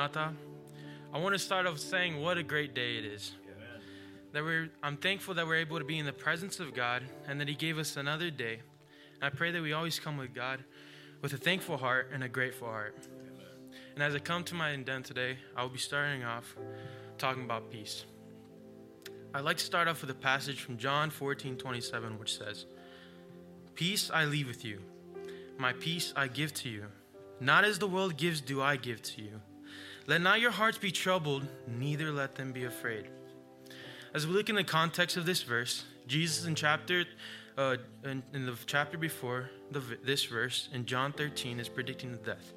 Maranatha. I want to start off saying what a great day it is. That we're, I'm thankful that we're able to be in the presence of God and that He gave us another day. And I pray that we always come with God with a thankful heart and a grateful heart. And as I come to my indent today, I will be starting off talking about peace. I'd like to start off with a passage from John 14 27, which says, Peace I leave with you, my peace I give to you. Not as the world gives, do I give to you. Let not your hearts be troubled, neither let them be afraid. As we look in the context of this verse, Jesus in chapter uh, in, in, the chapter before the, this verse in John 13 is predicting the death.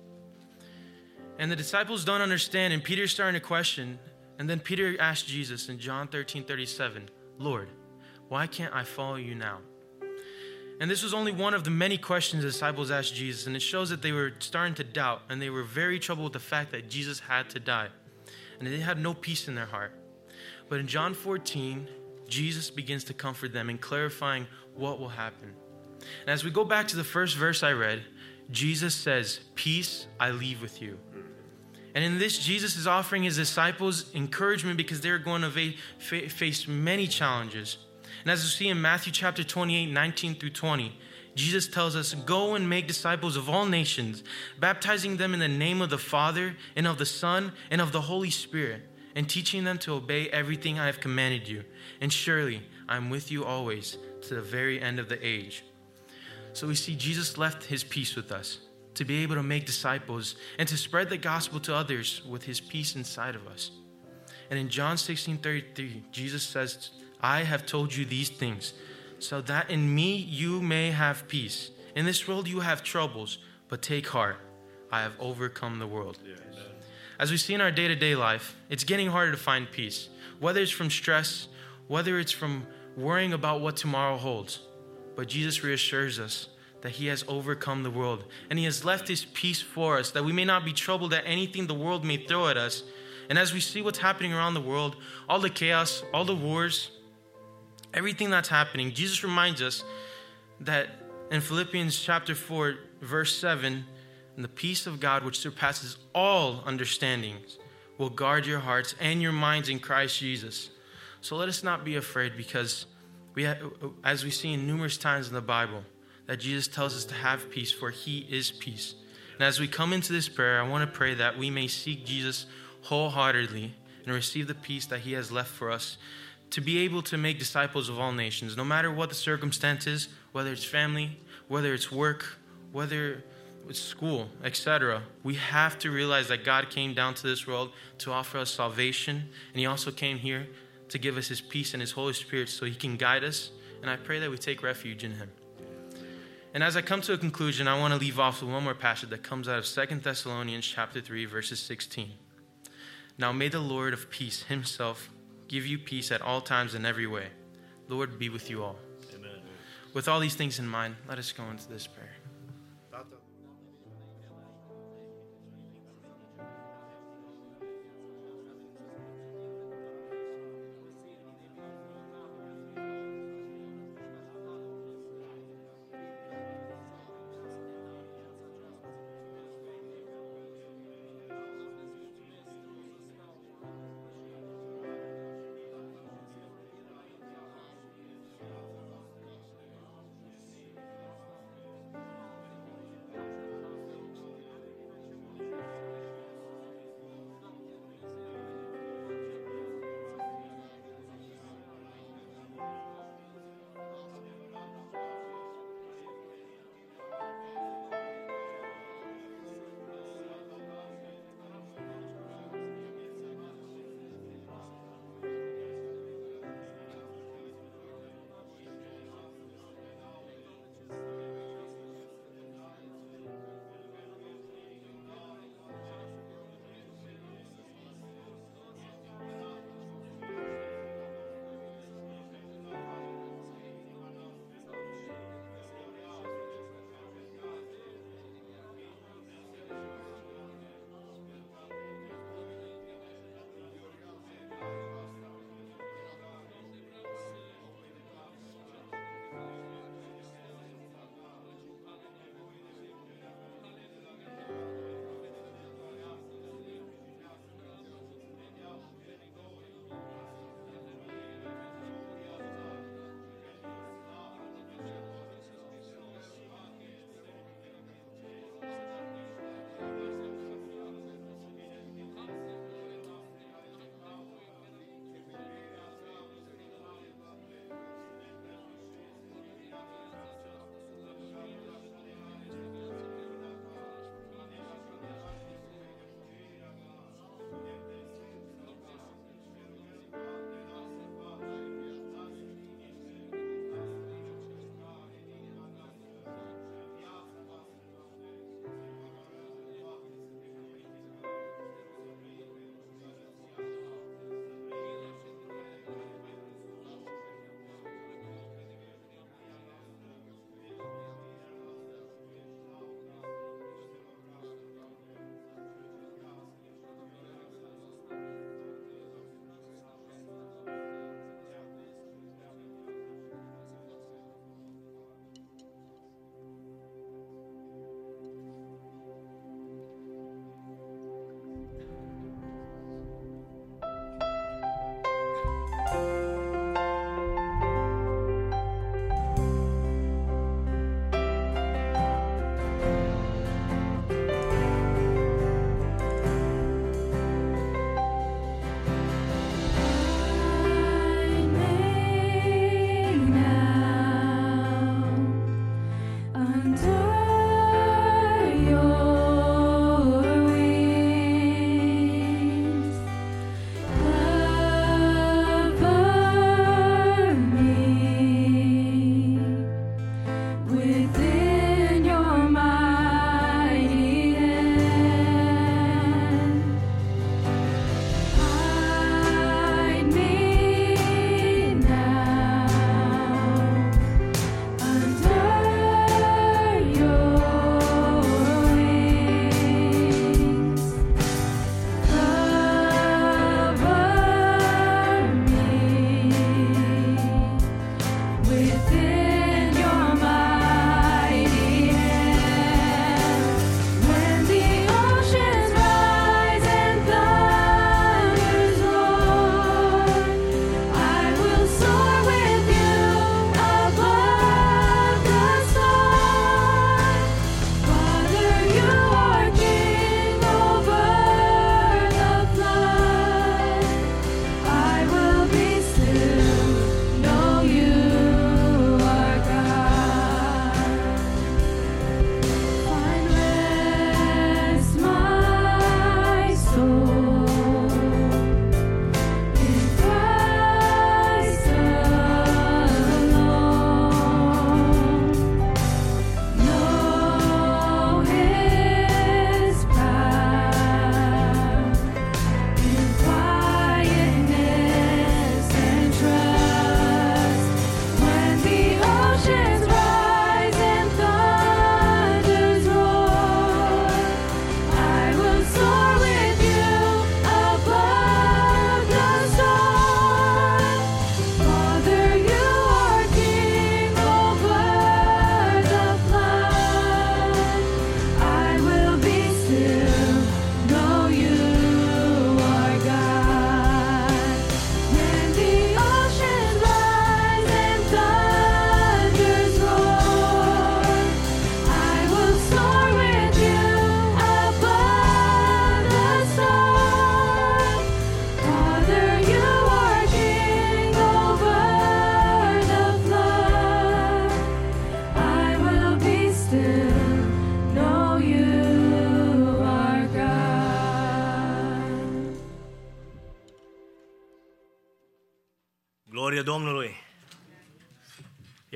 And the disciples don't understand, and Peter's starting to question. And then Peter asked Jesus in John 13 37, Lord, why can't I follow you now? And this was only one of the many questions the disciples asked Jesus, and it shows that they were starting to doubt, and they were very troubled with the fact that Jesus had to die. And they had no peace in their heart. But in John 14, Jesus begins to comfort them and clarifying what will happen. And as we go back to the first verse I read, Jesus says, Peace I leave with you. And in this, Jesus is offering his disciples encouragement because they're going to face many challenges. And as we see in Matthew chapter 28, 19 through 20, Jesus tells us, Go and make disciples of all nations, baptizing them in the name of the Father, and of the Son, and of the Holy Spirit, and teaching them to obey everything I have commanded you. And surely I'm with you always to the very end of the age. So we see Jesus left his peace with us to be able to make disciples and to spread the gospel to others with his peace inside of us. And in John 16 33, Jesus says, I have told you these things, so that in me you may have peace. In this world you have troubles, but take heart. I have overcome the world. As we see in our day to day life, it's getting harder to find peace, whether it's from stress, whether it's from worrying about what tomorrow holds. But Jesus reassures us that he has overcome the world and he has left his peace for us, that we may not be troubled at anything the world may throw at us. And as we see what's happening around the world, all the chaos, all the wars, everything that's happening, Jesus reminds us that in Philippians chapter 4, verse 7, and the peace of God, which surpasses all understandings, will guard your hearts and your minds in Christ Jesus. So let us not be afraid because we as we see in numerous times in the Bible, that Jesus tells us to have peace, for he is peace. And as we come into this prayer, I want to pray that we may seek Jesus wholeheartedly and receive the peace that he has left for us to be able to make disciples of all nations, no matter what the circumstances, whether it's family, whether it's work, whether it's school, etc. We have to realize that God came down to this world to offer us salvation, and He also came here to give us His peace and His Holy Spirit so He can guide us. And I pray that we take refuge in Him. And as I come to a conclusion, I want to leave off with one more passage that comes out of Second Thessalonians chapter 3, verses 16. Now may the Lord of peace himself give you peace at all times in every way. Lord be with you all. Amen. With all these things in mind, let us go into this prayer.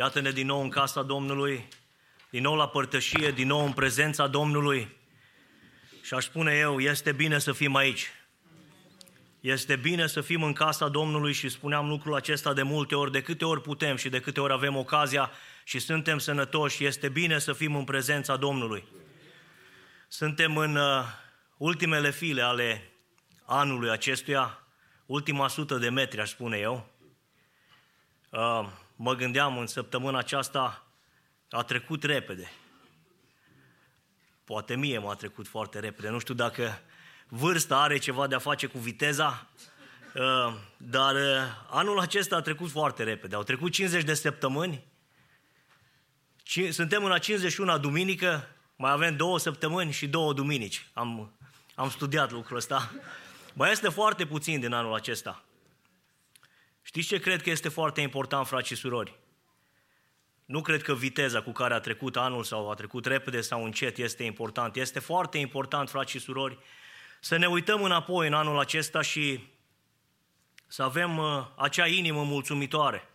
Iată-ne din nou în casa Domnului, din nou la părtășie, din nou în prezența Domnului. Și aș spune eu, este bine să fim aici. Este bine să fim în casa Domnului și spuneam lucrul acesta de multe ori, de câte ori putem și de câte ori avem ocazia și suntem sănătoși, este bine să fim în prezența Domnului. Suntem în uh, ultimele file ale anului acestuia, ultima sută de metri, aș spune eu. Uh, mă gândeam în săptămâna aceasta, a trecut repede. Poate mie m-a trecut foarte repede. Nu știu dacă vârsta are ceva de a face cu viteza, uh, dar uh, anul acesta a trecut foarte repede. Au trecut 50 de săptămâni, Ci- suntem în a 51-a duminică, mai avem două săptămâni și două duminici. Am, am studiat lucrul ăsta. Mai este foarte puțin din anul acesta. Știți ce cred că este foarte important, frați și surori? Nu cred că viteza cu care a trecut anul sau a trecut repede sau încet este important. Este foarte important, frați și surori, să ne uităm înapoi în anul acesta și să avem uh, acea inimă mulțumitoare.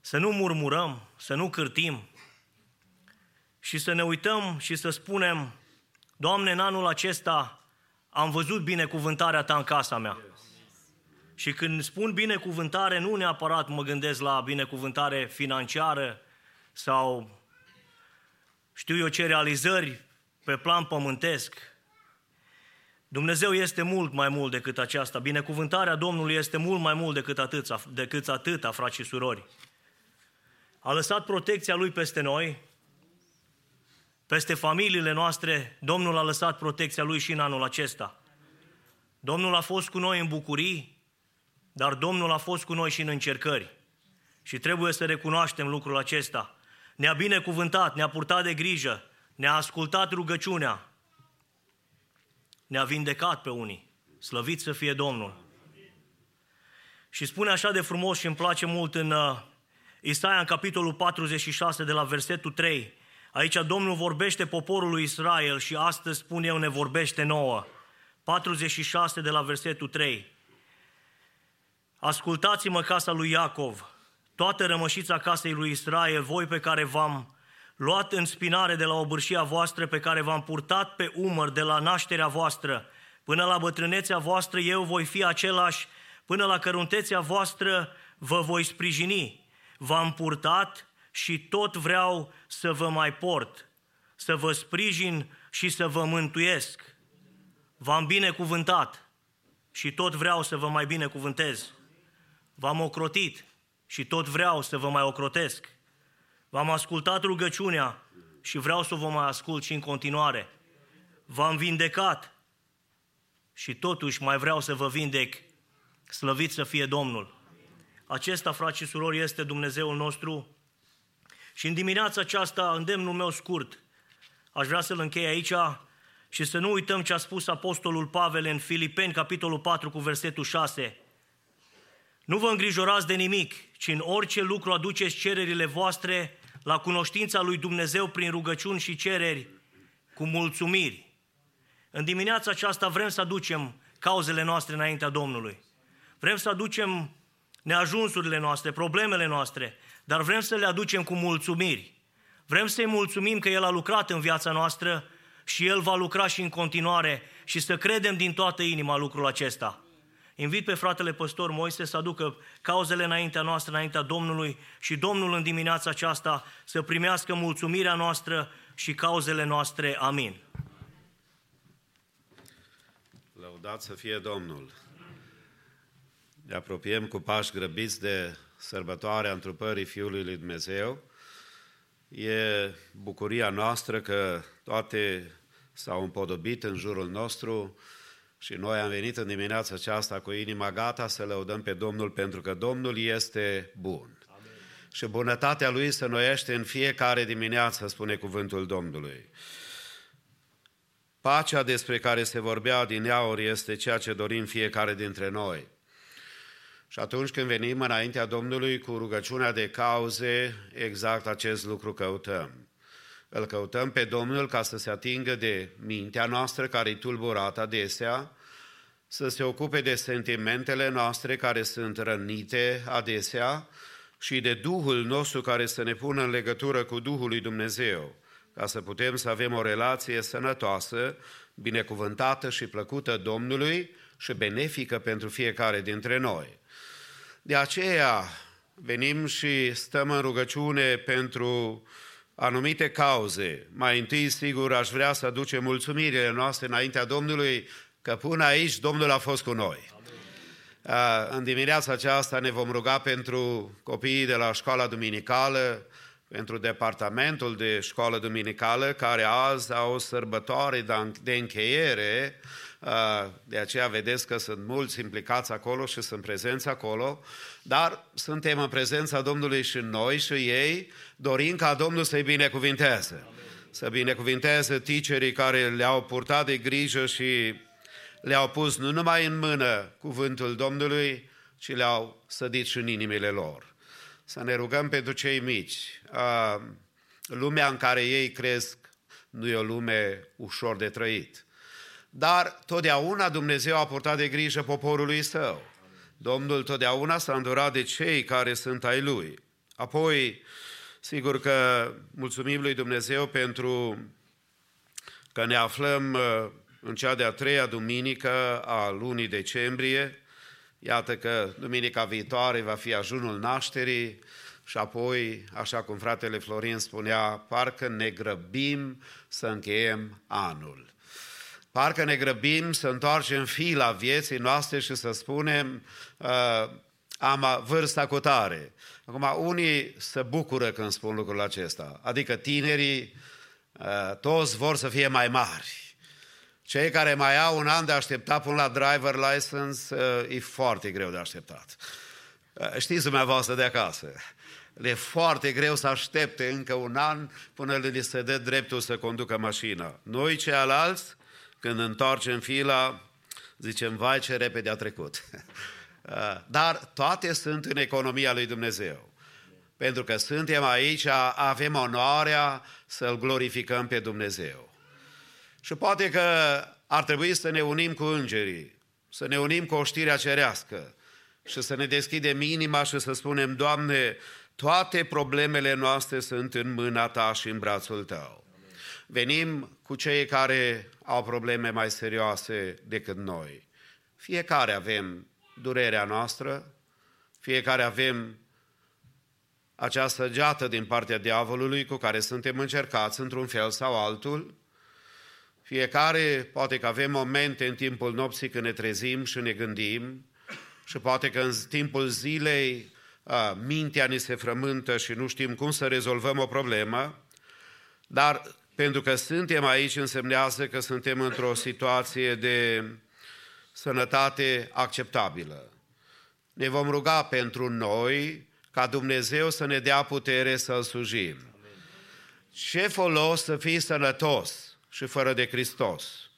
Să nu murmurăm, să nu cârtim și să ne uităm și să spunem, Doamne, în anul acesta am văzut binecuvântarea Ta în casa mea. Și când spun binecuvântare, nu neapărat mă gândesc la binecuvântare financiară sau știu eu ce realizări pe plan pământesc. Dumnezeu este mult mai mult decât aceasta. Binecuvântarea Domnului este mult mai mult decât atâta, decât atâta frați și surori. A lăsat protecția Lui peste noi, peste familiile noastre. Domnul a lăsat protecția Lui și în anul acesta. Domnul a fost cu noi în bucurii, dar Domnul a fost cu noi și în încercări. Și trebuie să recunoaștem lucrul acesta. Ne-a binecuvântat, ne-a purtat de grijă, ne-a ascultat rugăciunea, ne-a vindecat pe unii. Slăvit să fie Domnul. Și spune așa de frumos și îmi place mult în uh, Isaia, în capitolul 46, de la versetul 3. Aici Domnul vorbește poporului Israel și astăzi, spun eu, ne vorbește nouă. 46 de la versetul 3. Ascultați-mă casa lui Iacov, toată rămășița casei lui Israel, voi pe care v-am luat în spinare de la obârșia voastră pe care v-am purtat pe umăr de la nașterea voastră, până la bătrânețea voastră eu voi fi același, până la căruntețea voastră vă voi sprijini. V-am purtat și tot vreau să vă mai port, să vă sprijin și să vă mântuiesc. V-am binecuvântat și tot vreau să vă mai binecuvântez. V-am ocrotit și tot vreau să vă mai ocrotesc. V-am ascultat rugăciunea și vreau să vă mai ascult și în continuare. V-am vindecat și totuși mai vreau să vă vindec. Slăvit să fie Domnul! Acesta, frați și surori, este Dumnezeul nostru. Și în dimineața aceasta, îndemnul meu scurt, aș vrea să-l închei aici și să nu uităm ce a spus Apostolul Pavel în Filipeni, capitolul 4, cu versetul 6. Nu vă îngrijorați de nimic, ci în orice lucru aduceți cererile voastre la cunoștința lui Dumnezeu prin rugăciuni și cereri cu mulțumiri. În dimineața aceasta vrem să aducem cauzele noastre înaintea Domnului. Vrem să aducem neajunsurile noastre, problemele noastre, dar vrem să le aducem cu mulțumiri. Vrem să-i mulțumim că El a lucrat în viața noastră și El va lucra și în continuare și să credem din toată inima lucrul acesta. Invit pe fratele păstor Moise să aducă cauzele înaintea noastră, înaintea Domnului și Domnul în dimineața aceasta să primească mulțumirea noastră și cauzele noastre. Amin. Lăudat să fie Domnul! Ne apropiem cu pași grăbiți de sărbătoarea întrupării Fiului lui Dumnezeu. E bucuria noastră că toate s-au împodobit în jurul nostru și noi am venit în dimineața aceasta cu inima gata să lăudăm pe Domnul pentru că Domnul este bun. Amin. Și bunătatea Lui se noiește în fiecare dimineață, spune cuvântul Domnului. Pacea despre care se vorbea din iauri este ceea ce dorim fiecare dintre noi. Și atunci când venim înaintea Domnului cu rugăciunea de cauze, exact acest lucru căutăm. Îl căutăm pe Domnul ca să se atingă de mintea noastră care e tulburată adesea, să se ocupe de sentimentele noastre care sunt rănite adesea și de Duhul nostru care să ne pună în legătură cu Duhul lui Dumnezeu, ca să putem să avem o relație sănătoasă, binecuvântată și plăcută Domnului și benefică pentru fiecare dintre noi. De aceea venim și stăm în rugăciune pentru anumite cauze. Mai întâi, sigur, aș vrea să aducem mulțumirile noastre înaintea Domnului, că până aici Domnul a fost cu noi. Amin. În dimineața aceasta ne vom ruga pentru copiii de la școala duminicală, pentru departamentul de școală duminicală, care azi au o sărbătoare de încheiere, de aceea vedeți că sunt mulți implicați acolo și sunt prezenți acolo, dar suntem în prezența Domnului și noi și ei, dorim ca Domnul să-i binecuvinteze. Să binecuvinteze ticerii care le-au purtat de grijă și le-au pus nu numai în mână cuvântul Domnului, ci le-au sădit și în inimile lor. Să ne rugăm pentru cei mici. Lumea în care ei cresc nu e o lume ușor de trăit. Dar totdeauna Dumnezeu a purtat de grijă poporului său. Domnul totdeauna s-a îndurat de cei care sunt ai Lui. Apoi, sigur că mulțumim lui Dumnezeu pentru că ne aflăm în cea de-a treia duminică a lunii decembrie. Iată că duminica viitoare va fi ajunul nașterii și apoi, așa cum fratele Florin spunea, parcă ne grăbim să încheiem anul. Parcă ne grăbim să întoarcem fila vieții noastre și să spunem uh, am vârsta cu tare. Acum, unii se bucură când spun lucrul acesta, adică tinerii uh, toți vor să fie mai mari. Cei care mai au un an de așteptat până la driver license, uh, e foarte greu de așteptat. Uh, știți dumneavoastră de acasă. Le e foarte greu să aștepte încă un an până le se dă dreptul să conducă mașina. Noi ceilalți când întoarcem fila, zicem, vai ce repede a trecut. Dar toate sunt în economia lui Dumnezeu. Pentru că suntem aici, avem onoarea să-L glorificăm pe Dumnezeu. Și poate că ar trebui să ne unim cu îngerii, să ne unim cu oștirea cerească și să ne deschidem inima și să spunem, Doamne, Toate problemele noastre sunt în mâna ta și în brațul tău. Venim cu cei care au probleme mai serioase decât noi. Fiecare avem durerea noastră, fiecare avem acea săgeată din partea diavolului cu care suntem încercați într-un fel sau altul. Fiecare poate că avem momente în timpul nopții când ne trezim și ne gândim și poate că în timpul zilei a, mintea ni se frământă și nu știm cum să rezolvăm o problemă, dar pentru că suntem aici însemnează că suntem într-o situație de sănătate acceptabilă. Ne vom ruga pentru noi ca Dumnezeu să ne dea putere să-L slujim. Ce folos să fii sănătos și fără de Hristos?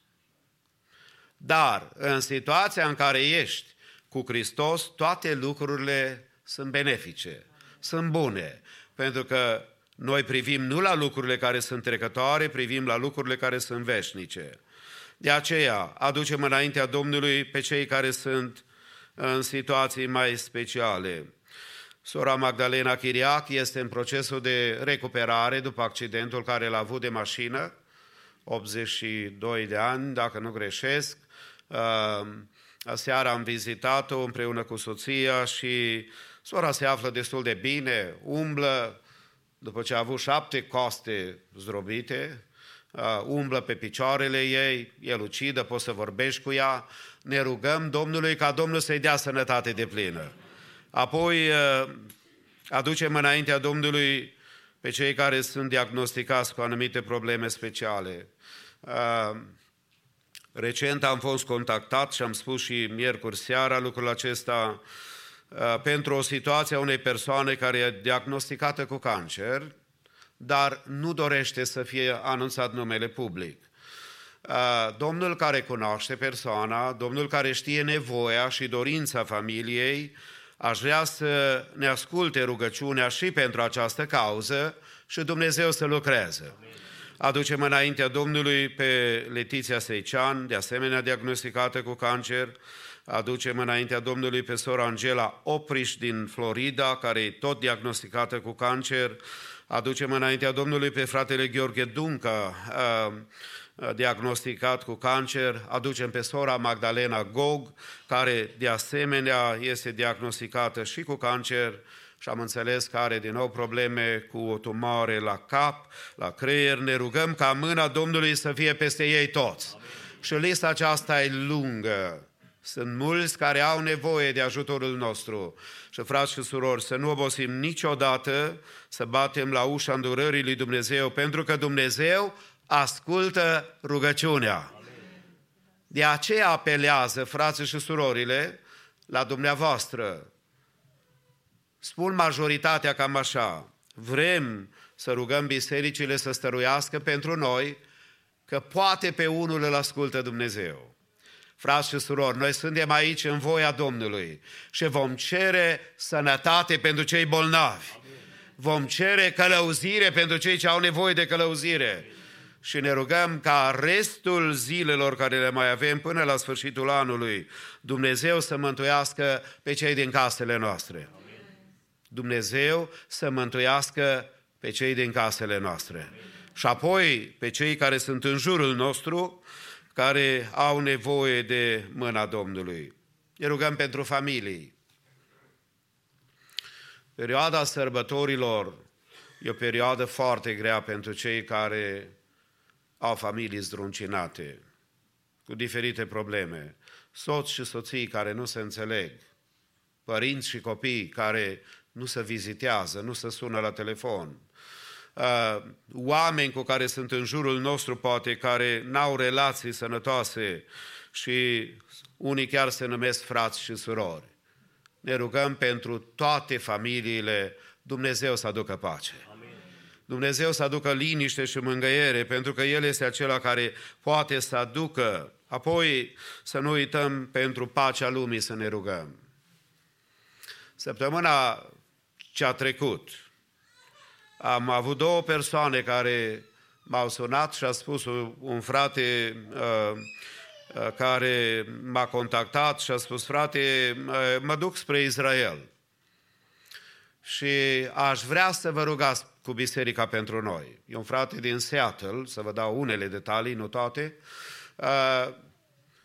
Dar în situația în care ești cu Hristos, toate lucrurile sunt benefice, sunt bune, pentru că noi privim nu la lucrurile care sunt trecătoare, privim la lucrurile care sunt veșnice. De aceea aducem înaintea Domnului pe cei care sunt în situații mai speciale. Sora Magdalena Chiriac este în procesul de recuperare după accidentul care l-a avut de mașină, 82 de ani, dacă nu greșesc. Aseară am vizitat-o împreună cu soția și sora se află destul de bine, umblă, după ce a avut șapte coste zdrobite, umblă pe picioarele ei, e lucidă, poți să vorbești cu ea, ne rugăm Domnului ca Domnul să-i dea sănătate de plină. Apoi aducem înaintea Domnului pe cei care sunt diagnosticați cu anumite probleme speciale. Recent am fost contactat și am spus și miercuri seara lucrul acesta pentru o situație a unei persoane care e diagnosticată cu cancer, dar nu dorește să fie anunțat numele public. Domnul care cunoaște persoana, Domnul care știe nevoia și dorința familiei, aș vrea să ne asculte rugăciunea și pentru această cauză și Dumnezeu să lucreze. Aducem înaintea Domnului pe Letiția Seician, de asemenea diagnosticată cu cancer, aducem înaintea Domnului pe sora Angela Opriș din Florida, care e tot diagnosticată cu cancer, aducem înaintea Domnului pe fratele Gheorghe Dunca, diagnosticat cu cancer, aducem pe sora Magdalena Gog, care de asemenea este diagnosticată și cu cancer și am înțeles că are din nou probleme cu o tumoare la cap, la creier. Ne rugăm ca mâna Domnului să fie peste ei toți. Amin. Și lista aceasta e lungă. Sunt mulți care au nevoie de ajutorul nostru. Și frați și surori, să nu obosim niciodată să batem la ușa îndurării lui Dumnezeu, pentru că Dumnezeu ascultă rugăciunea. De aceea apelează, frații și surorile, la dumneavoastră. Spun majoritatea cam așa, vrem să rugăm bisericile să stăruiască pentru noi, că poate pe unul îl ascultă Dumnezeu. Frați și surori, noi suntem aici în voia Domnului și vom cere sănătate pentru cei bolnavi. Vom cere călăuzire pentru cei ce au nevoie de călăuzire și ne rugăm ca restul zilelor care le mai avem până la sfârșitul anului, Dumnezeu să mântuiască pe cei din casele noastre. Dumnezeu să mântuiască pe cei din casele noastre. Și apoi pe cei care sunt în jurul nostru, care au nevoie de mâna Domnului. Ne rugăm pentru familii. Perioada sărbătorilor e o perioadă foarte grea pentru cei care au familii zdruncinate, cu diferite probleme, soți și soții care nu se înțeleg, părinți și copii care nu se vizitează, nu se sună la telefon, uh, oameni cu care sunt în jurul nostru, poate, care n-au relații sănătoase și unii chiar se numesc frați și surori. Ne rugăm pentru toate familiile, Dumnezeu să aducă pace. Dumnezeu să aducă liniște și mângăiere, pentru că El este acela care poate să aducă. Apoi să nu uităm pentru pacea lumii să ne rugăm. Săptămâna ce a trecut, am avut două persoane care m-au sunat și a spus un frate uh, uh, care m-a contactat și a spus, frate, uh, mă duc spre Israel. și aș vrea să vă rugați cu biserica pentru noi. E un frate din Seattle, să vă dau unele detalii, nu toate, uh,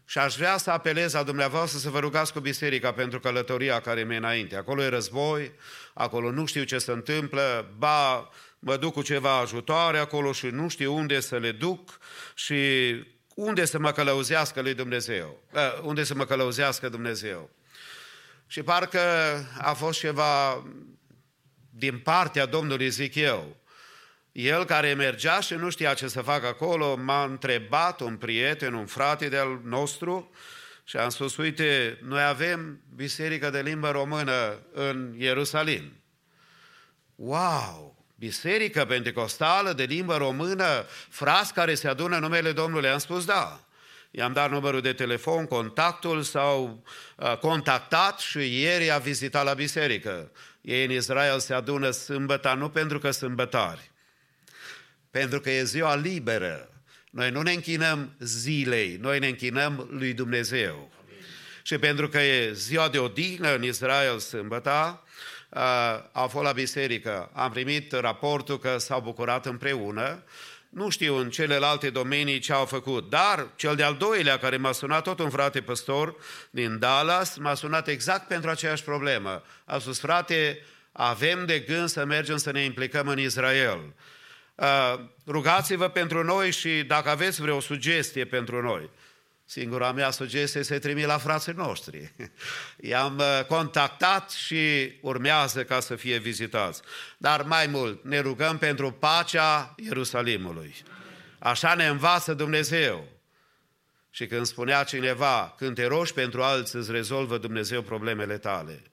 și aș vrea să apelez la dumneavoastră să vă rugați cu biserica pentru călătoria care mi înainte. Acolo e război, acolo nu știu ce se întâmplă, ba mă duc cu ceva ajutoare acolo și nu știu unde să le duc și unde să mă călăuzească lui Dumnezeu, uh, unde să mă călăuzească Dumnezeu. Și parcă a fost ceva din partea Domnului, zic eu. El care mergea și nu știa ce să facă acolo, m-a întrebat un prieten, un frate de-al nostru și am spus, uite, noi avem biserică de limbă română în Ierusalim. Wow! Biserică pentecostală de limbă română, frați care se adună în numele Domnului, am spus da. I-am dat numărul de telefon, contactul, s-au uh, contactat și ieri a vizitat la biserică. Ei în Israel se adună sâmbătă, nu pentru că sunt bătari, pentru că e ziua liberă. Noi nu ne închinăm zilei, noi ne închinăm lui Dumnezeu. Și pentru că e ziua de odihnă în Israel sâmbătă, uh, a fost la biserică. Am primit raportul că s-au bucurat împreună. Nu știu în celelalte domenii ce au făcut, dar cel de-al doilea care m-a sunat, tot un frate păstor din Dallas, m-a sunat exact pentru aceeași problemă. A spus, frate, avem de gând să mergem să ne implicăm în Israel. Uh, rugați-vă pentru noi și dacă aveți vreo sugestie pentru noi. Singura mea sugestie se trimite la frații noștri. I-am uh, contactat și urmează ca să fie vizitați. Dar mai mult, ne rugăm pentru pacea Ierusalimului. Așa ne învață Dumnezeu. Și când spunea cineva, când te rogi pentru alții, îți rezolvă Dumnezeu problemele tale.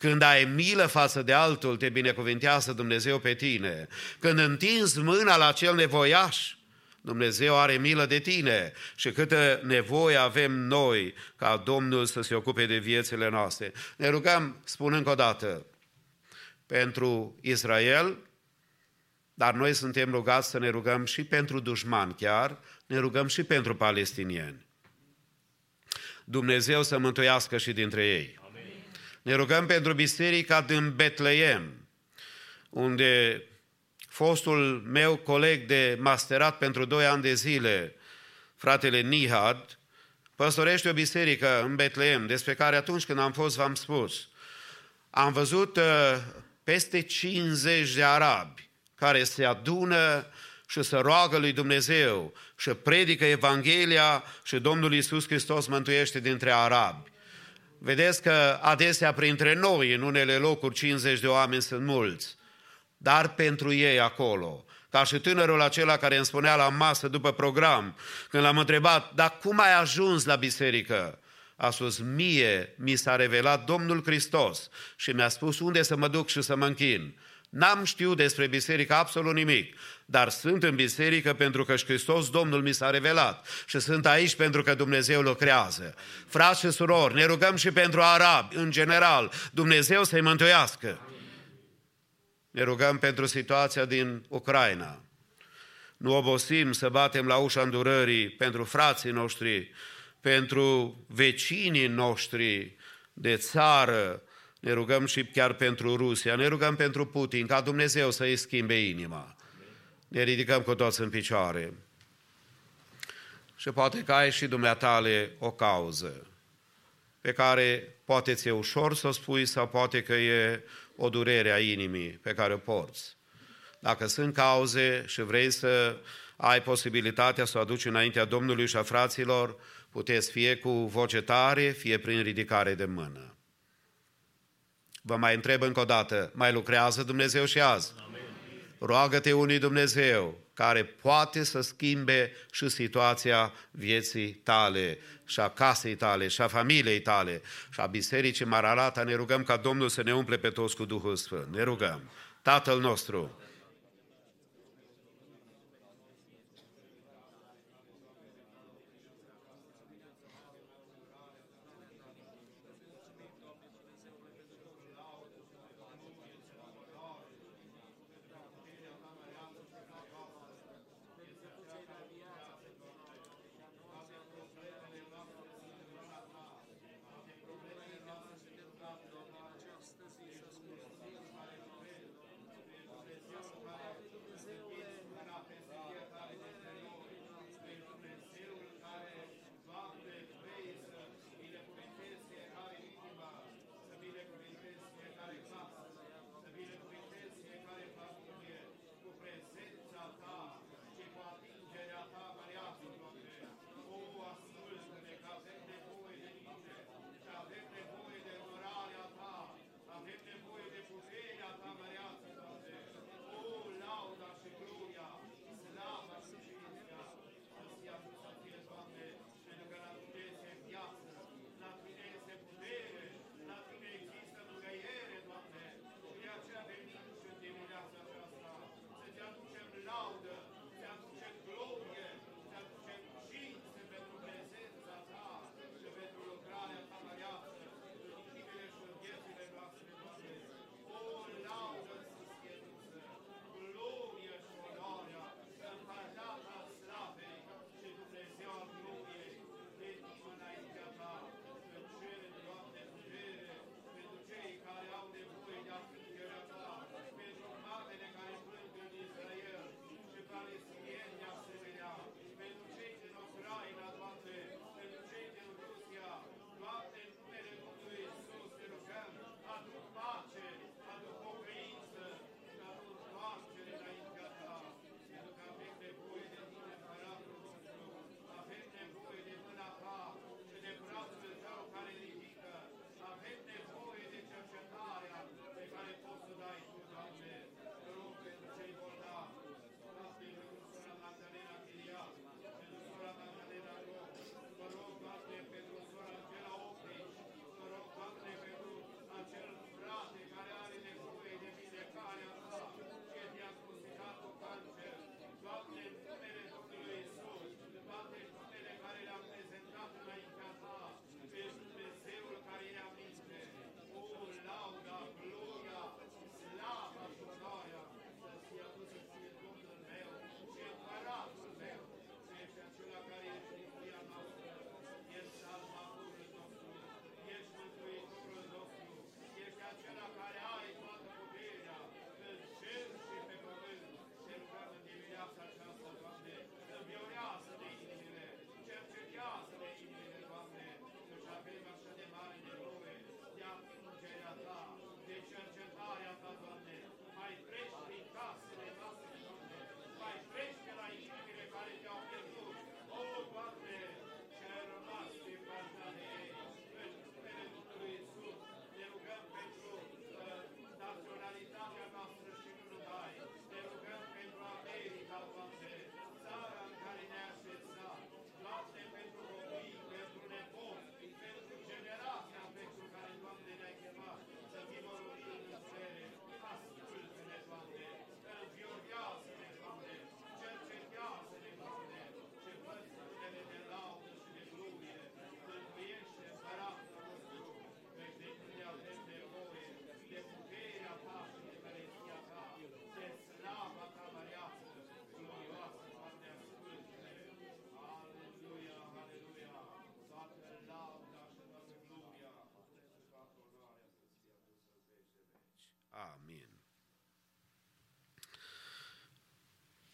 Când ai milă față de altul, te binecuvintează Dumnezeu pe tine. Când întinzi mâna la cel nevoiaș, Dumnezeu are milă de tine și câtă nevoie avem noi ca Domnul să se ocupe de viețile noastre. Ne rugăm, spun încă o dată, pentru Israel, dar noi suntem rugați să ne rugăm și pentru dușmani chiar, ne rugăm și pentru palestinieni. Dumnezeu să mântuiască și dintre ei. Ne rugăm pentru biserica din Betleem, unde fostul meu coleg de masterat pentru doi ani de zile, fratele Nihad, păstorește o biserică în Betleem, despre care atunci când am fost v-am spus. Am văzut uh, peste 50 de arabi care se adună și să roagă lui Dumnezeu și predică Evanghelia și Domnul Iisus Hristos mântuiește dintre arabi. Vedeți că adesea printre noi, în unele locuri, 50 de oameni sunt mulți, dar pentru ei acolo. Ca și tânărul acela care îmi spunea la masă după program, când l-am întrebat, dar cum ai ajuns la biserică? A spus, mie mi s-a revelat Domnul Hristos și mi-a spus unde să mă duc și să mă închin. N-am știut despre biserică absolut nimic, dar sunt în biserică pentru că și Hristos Domnul mi s-a revelat și sunt aici pentru că Dumnezeu lucrează. Frați și surori, ne rugăm și pentru arabi, în general, Dumnezeu să-i mântuiască. Ne rugăm pentru situația din Ucraina. Nu obosim să batem la ușa îndurării pentru frații noștri, pentru vecinii noștri de țară, ne rugăm și chiar pentru Rusia, ne rugăm pentru Putin, ca Dumnezeu să-i schimbe inima. Ne ridicăm cu toți în picioare. Și poate că ai și dumneatale o cauză pe care poate ți-e ușor să o spui sau poate că e o durere a inimii pe care o porți. Dacă sunt cauze și vrei să ai posibilitatea să o aduci înaintea Domnului și a fraților, puteți fie cu voce tare, fie prin ridicare de mână. Vă mai întreb încă o dată, mai lucrează Dumnezeu și azi? Roagă-te unui Dumnezeu care poate să schimbe și situația vieții tale, și a casei tale, și a familiei tale, și a bisericii Mararata. Ne rugăm ca Domnul să ne umple pe toți cu Duhul Sfânt. Ne rugăm. Tatăl nostru,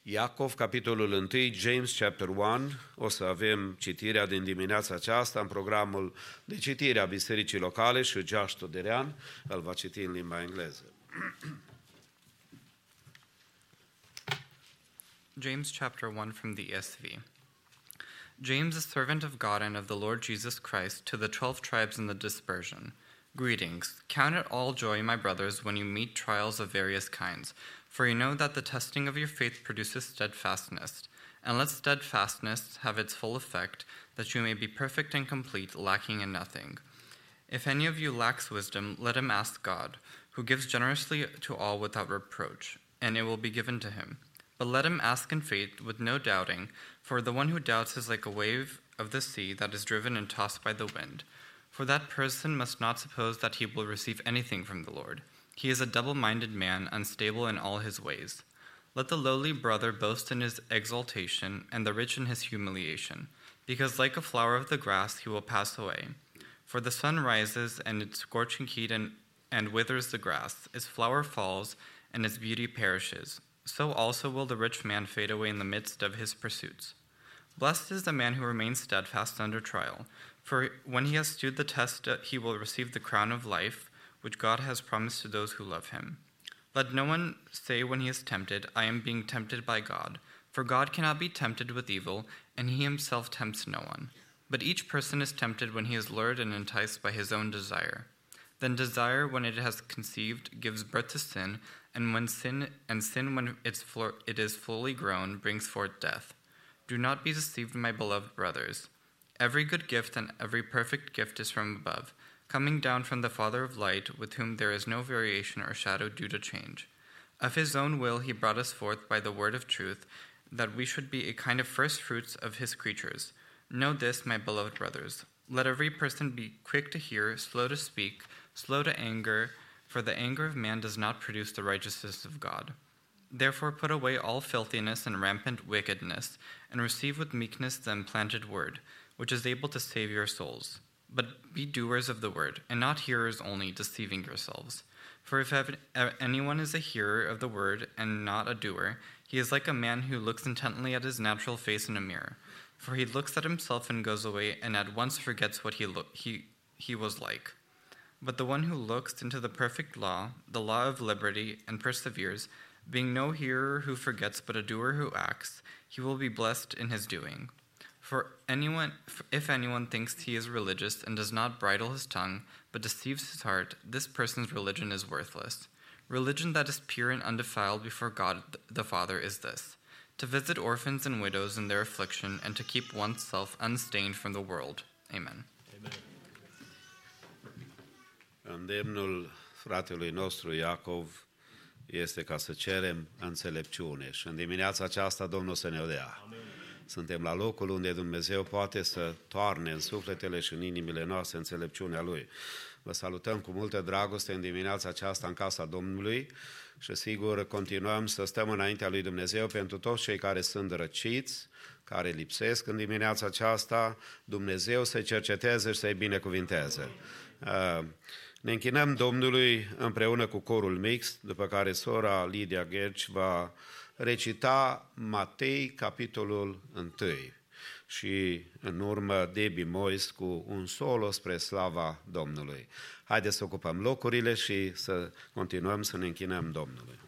Iacov, capitolul 1, James, chapter 1. O să avem citirea din dimineața aceasta în programul de citire a Bisericii Locale și Josh Toderean îl va citi în limba engleză. James chapter 1 from the ESV. James, a servant of God and of the Lord Jesus Christ, to the twelve tribes in the dispersion. Greetings. Count it all joy, my brothers, when you meet trials of various kinds, for you know that the testing of your faith produces steadfastness. And let steadfastness have its full effect, that you may be perfect and complete, lacking in nothing. If any of you lacks wisdom, let him ask God, who gives generously to all without reproach, and it will be given to him. But let him ask in faith with no doubting, for the one who doubts is like a wave of the sea that is driven and tossed by the wind. For that person must not suppose that he will receive anything from the Lord. He is a double minded man, unstable in all his ways. Let the lowly brother boast in his exaltation, and the rich in his humiliation, because like a flower of the grass he will pass away. For the sun rises, and its scorching heat and, and withers the grass, its flower falls, and its beauty perishes. So also will the rich man fade away in the midst of his pursuits. Blessed is the man who remains steadfast under trial, for when he has stood the test, uh, he will receive the crown of life, which God has promised to those who love him. Let no one say when he is tempted, I am being tempted by God, for God cannot be tempted with evil, and he himself tempts no one. But each person is tempted when he is lured and enticed by his own desire. Then desire, when it has conceived, gives birth to sin, and when sin and sin when it's it is fully grown brings forth death. Do not be deceived, my beloved brothers. Every good gift and every perfect gift is from above, coming down from the Father of light, with whom there is no variation or shadow due to change. Of his own will he brought us forth by the word of truth, that we should be a kind of first fruits of his creatures. Know this, my beloved brothers. Let every person be quick to hear, slow to speak, slow to anger, for the anger of man does not produce the righteousness of God. Therefore, put away all filthiness and rampant wickedness, and receive with meekness the implanted word, which is able to save your souls. But be doers of the word, and not hearers only, deceiving yourselves. For if uh, anyone is a hearer of the word and not a doer, he is like a man who looks intently at his natural face in a mirror. For he looks at himself and goes away, and at once forgets what he, lo- he, he was like. But the one who looks into the perfect law, the law of liberty, and perseveres, being no hearer who forgets, but a doer who acts, he will be blessed in his doing. For anyone, if anyone thinks he is religious and does not bridle his tongue, but deceives his heart, this person's religion is worthless. Religion that is pure and undefiled before God the Father is this to visit orphans and widows in their affliction, and to keep oneself unstained from the world. Amen. Îndemnul fratelui nostru Iacov este ca să cerem înțelepciune și în dimineața aceasta Domnul să ne o dea. Amin. Suntem la locul unde Dumnezeu poate să toarne în sufletele și în inimile noastre înțelepciunea Lui. Vă salutăm cu multă dragoste în dimineața aceasta în casa Domnului și sigur continuăm să stăm înaintea Lui Dumnezeu pentru toți cei care sunt răciți, care lipsesc în dimineața aceasta, Dumnezeu să-i cerceteze și să-i binecuvinteze. Uh, ne închinăm Domnului împreună cu corul mix, după care sora Lidia Gerci va recita Matei, capitolul 1 și în urmă Debbie Mois cu un solo spre slava Domnului. Haideți să ocupăm locurile și să continuăm să ne închinăm Domnului.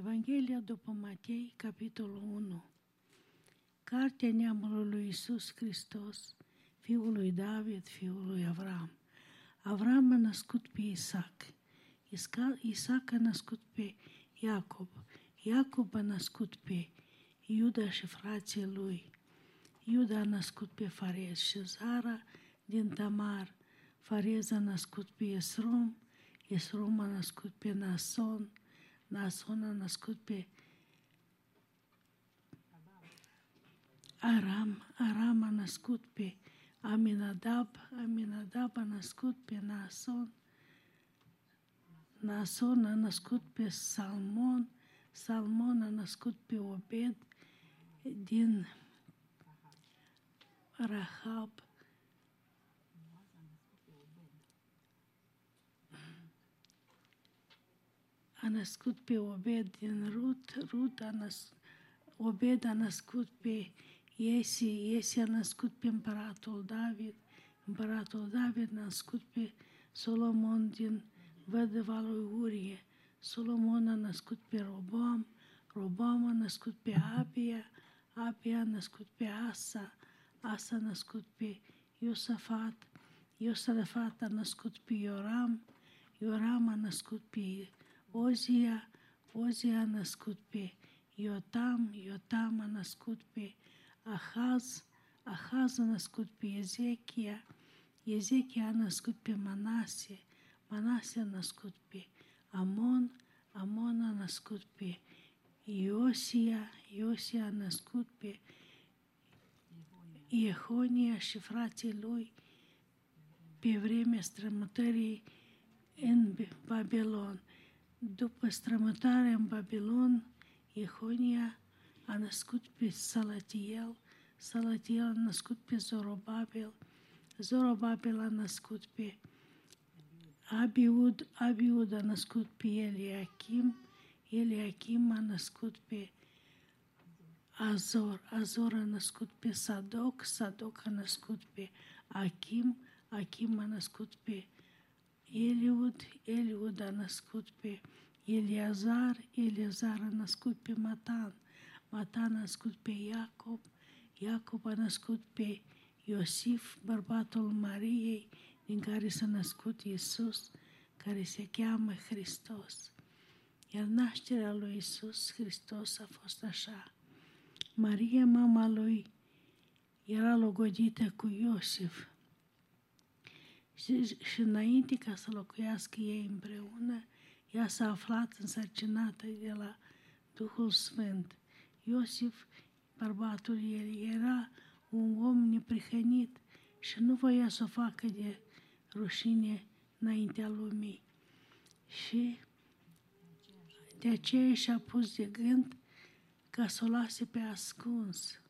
Evanghelia după Matei, capitolul 1 Cartea neamului lui Iisus Hristos, fiul lui David, fiul lui Avram. Avram a născut pe Isaac. Isca- Isaac a născut pe Iacob. Iacob a născut pe Iuda și frații lui. Iuda a născut pe Farez și Zara din Tamar. Farez a născut pe Esrom. Esrom a născut pe Nason. Nason a născut pe Aram. Aram a născut pe Aminadab. Aminadab a născut pe Nason. Nason a născut pe Salmon. Salmon a născut pe Obed din Rahab. A născut pe Obed din Rut, Rut a născut, Obed a născut pe Iesi, Iesi a născut pe împăratul David, împăratul David a născut pe Solomon din vădăva lui Urie, Solomon a născut pe Robam, Robam a născut pe Abia, Abia a născut pe Asa, Asa a născut pe Iosafat, Iosafat a născut pe Ioram, Ioram a născut pe Ozia, Ozia a născut pe Iotam, Iotam a născut pe Ahaz, Ahaz a născut pe Ezechia, Ezechia a născut pe Manase, Manase a născut pe Amon, Amon a născut pe Iosia, Iosia a născut pe Iehonia și frații lui pe vremea strămutării în Babilon. După strămutarea în Babilon, Iehonia a născut pe Salatiel, Salatiel a născut pe Zorobabel, Zorobabel a născut pe Abiud, Abiud a născut pe Eliachim, Eliachim a născut pe Azor, Azor a născut pe Sadoc, Sadoc a născut pe a născut pe Eliud, Eliud a născut pe Eliazar, Eliazar a născut pe Matan, Matan a născut pe Iacob, Iacob a născut pe Iosif, bărbatul Mariei, din care s-a născut Iisus, care se cheamă Hristos. Iar nașterea lui Iisus Hristos a fost așa. Maria, mama lui, era logodită cu Iosif. Și, și înainte ca să locuiască ei împreună, ea s-a aflat însărcinată de la Duhul Sfânt. Iosif, bărbatul ei, era un om neprihănit și nu voia să o facă de rușine înaintea lumii. Și de aceea și-a pus de gând ca să o lase pe ascuns.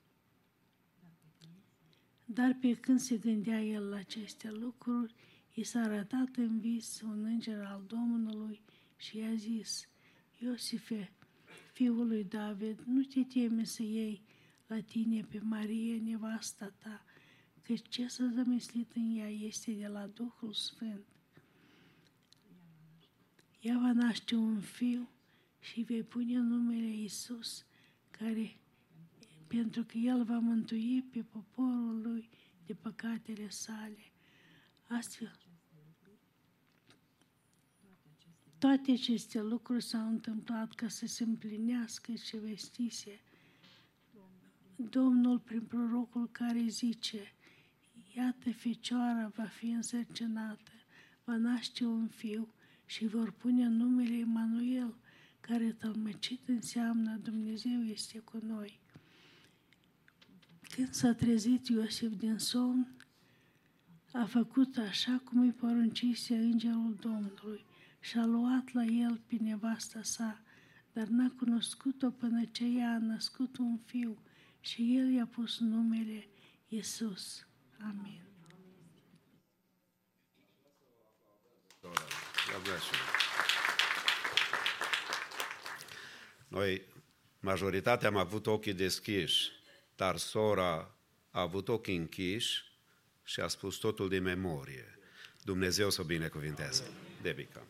Dar pe când se gândea el la aceste lucruri, i s-a arătat în vis un înger al Domnului și i-a zis, Iosife, fiul lui David, nu te teme să iei la tine pe Marie, nevasta ta, că ce s-a zămislit în ea este de la Duhul Sfânt. Ea va naște un fiu și vei pune numele Iisus, care, pentru că El va mântui pe poporul lui de păcatele sale. Astfel, toate aceste lucruri s-au întâmplat ca să se împlinească ce vestise Domnul prin prorocul care zice, Iată, fecioara va fi însărcinată, va naște un fiu și vor pune numele Emanuel, care tălmăcit înseamnă Dumnezeu este cu noi. Când s-a trezit Iosif din somn, a făcut așa cum îi poruncise îngerul Domnului și a luat la el pe nevasta sa, dar n-a cunoscut-o până ce ea a născut un fiu și el i-a pus numele Iisus. Amin. God bless you. Noi, majoritatea am avut ochii deschiși, dar sora a avut ochii închiși și a spus totul din memorie. Dumnezeu să o binecuvinteze. Debica.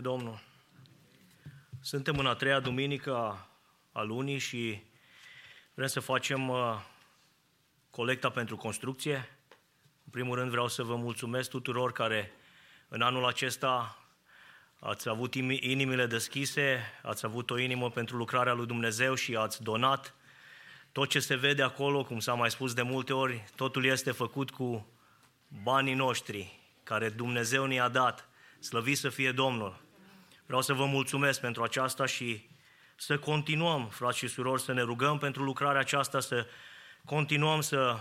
E Domnul. Suntem în a treia duminică a- a lunii și vrem să facem uh, colecta pentru construcție. În primul rând vreau să vă mulțumesc tuturor care în anul acesta ați avut imi- inimile deschise, ați avut o inimă pentru lucrarea lui Dumnezeu și ați donat. Tot ce se vede acolo, cum s-a mai spus de multe ori, totul este făcut cu banii noștri, care Dumnezeu ne-a dat. Slăvit să fie Domnul! Vreau să vă mulțumesc pentru aceasta și să continuăm, frați și surori, să ne rugăm pentru lucrarea aceasta, să continuăm să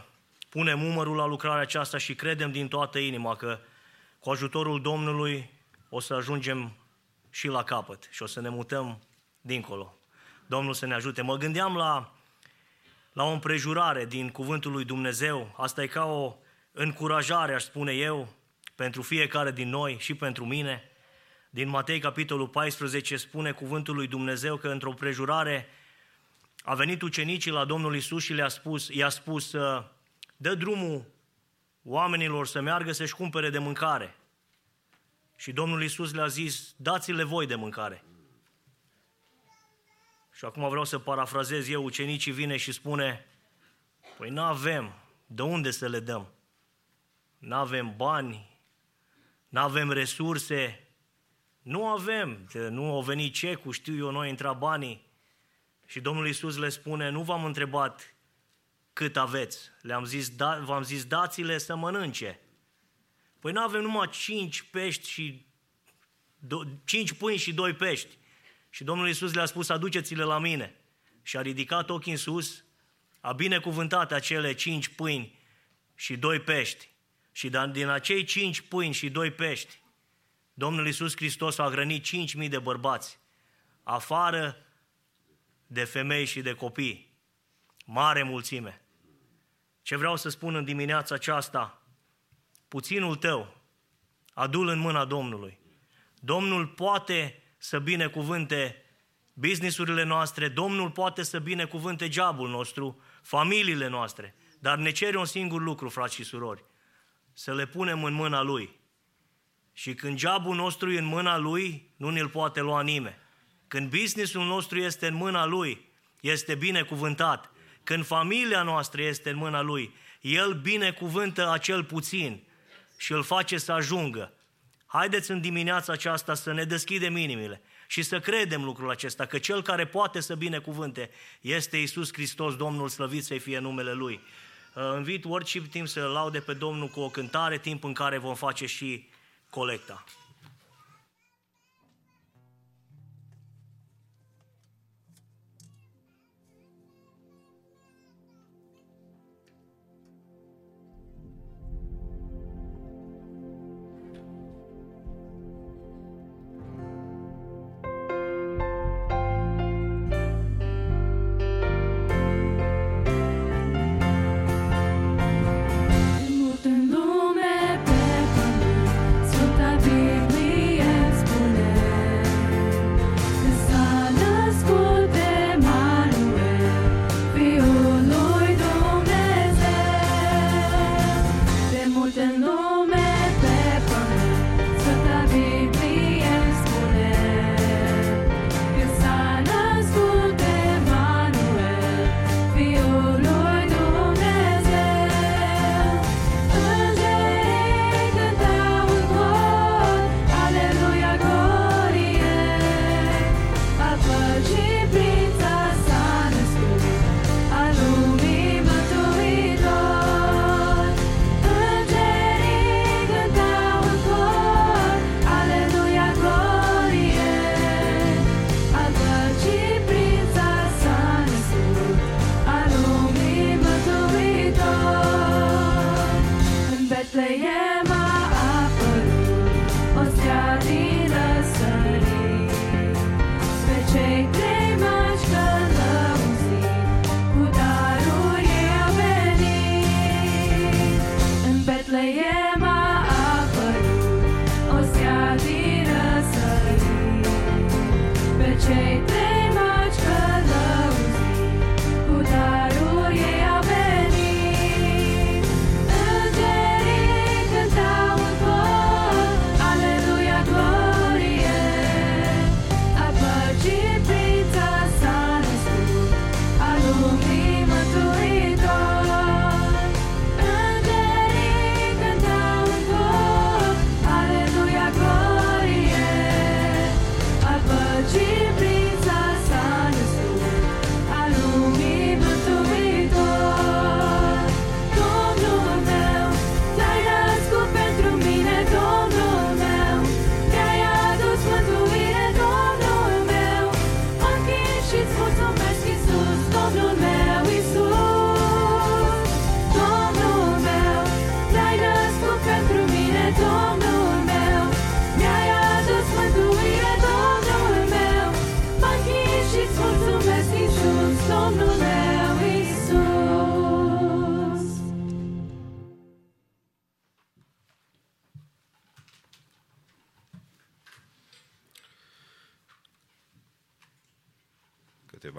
punem umărul la lucrarea aceasta și credem din toată inima că cu ajutorul Domnului o să ajungem și la capăt și o să ne mutăm dincolo. Domnul să ne ajute. Mă gândeam la, la o împrejurare din Cuvântul lui Dumnezeu. Asta e ca o încurajare, aș spune eu, pentru fiecare din noi și pentru mine. Din Matei, capitolul 14, spune cuvântul lui Dumnezeu că într-o prejurare a venit ucenicii la Domnul Isus și le-a spus, i-a spus, uh, dă drumul oamenilor să meargă să-și cumpere de mâncare. Și Domnul Isus le-a zis, dați-le voi de mâncare. Și acum vreau să parafrazez eu, ucenicii vine și spune, păi nu avem, de unde să le dăm? Nu avem bani, nu avem resurse, nu avem, că nu au venit cecul, știu eu, noi intra banii. Și Domnul Iisus le spune, nu v-am întrebat cât aveți, le-am zis, da, v-am zis, dați-le să mănânce. Păi nu avem numai cinci pești și do, cinci pâini și doi pești. Și Domnul Iisus le-a spus, aduceți-le la mine. Și a ridicat ochii în sus, a binecuvântat acele cinci pâini și doi pești. Și din acei cinci pâini și doi pești, Domnul Iisus Hristos a hrănit 5.000 de bărbați, afară de femei și de copii. Mare mulțime. Ce vreau să spun în dimineața aceasta? Puținul tău, adul în mâna Domnului. Domnul poate să binecuvânte businessurile noastre, Domnul poate să binecuvânte jobul nostru, familiile noastre, dar ne cere un singur lucru, frați și surori, să le punem în mâna Lui. Și când jobul nostru e în mâna Lui, nu ne-l poate lua nimeni. Când businessul nostru este în mâna Lui, este binecuvântat. Când familia noastră este în mâna Lui, El binecuvântă acel puțin și îl face să ajungă. Haideți în dimineața aceasta să ne deschidem inimile și să credem lucrul acesta, că Cel care poate să binecuvânte este Isus Hristos, Domnul slăvit să fie numele Lui. Uh, invit worship timp să laude pe Domnul cu o cântare, timp în care vom face și colecta.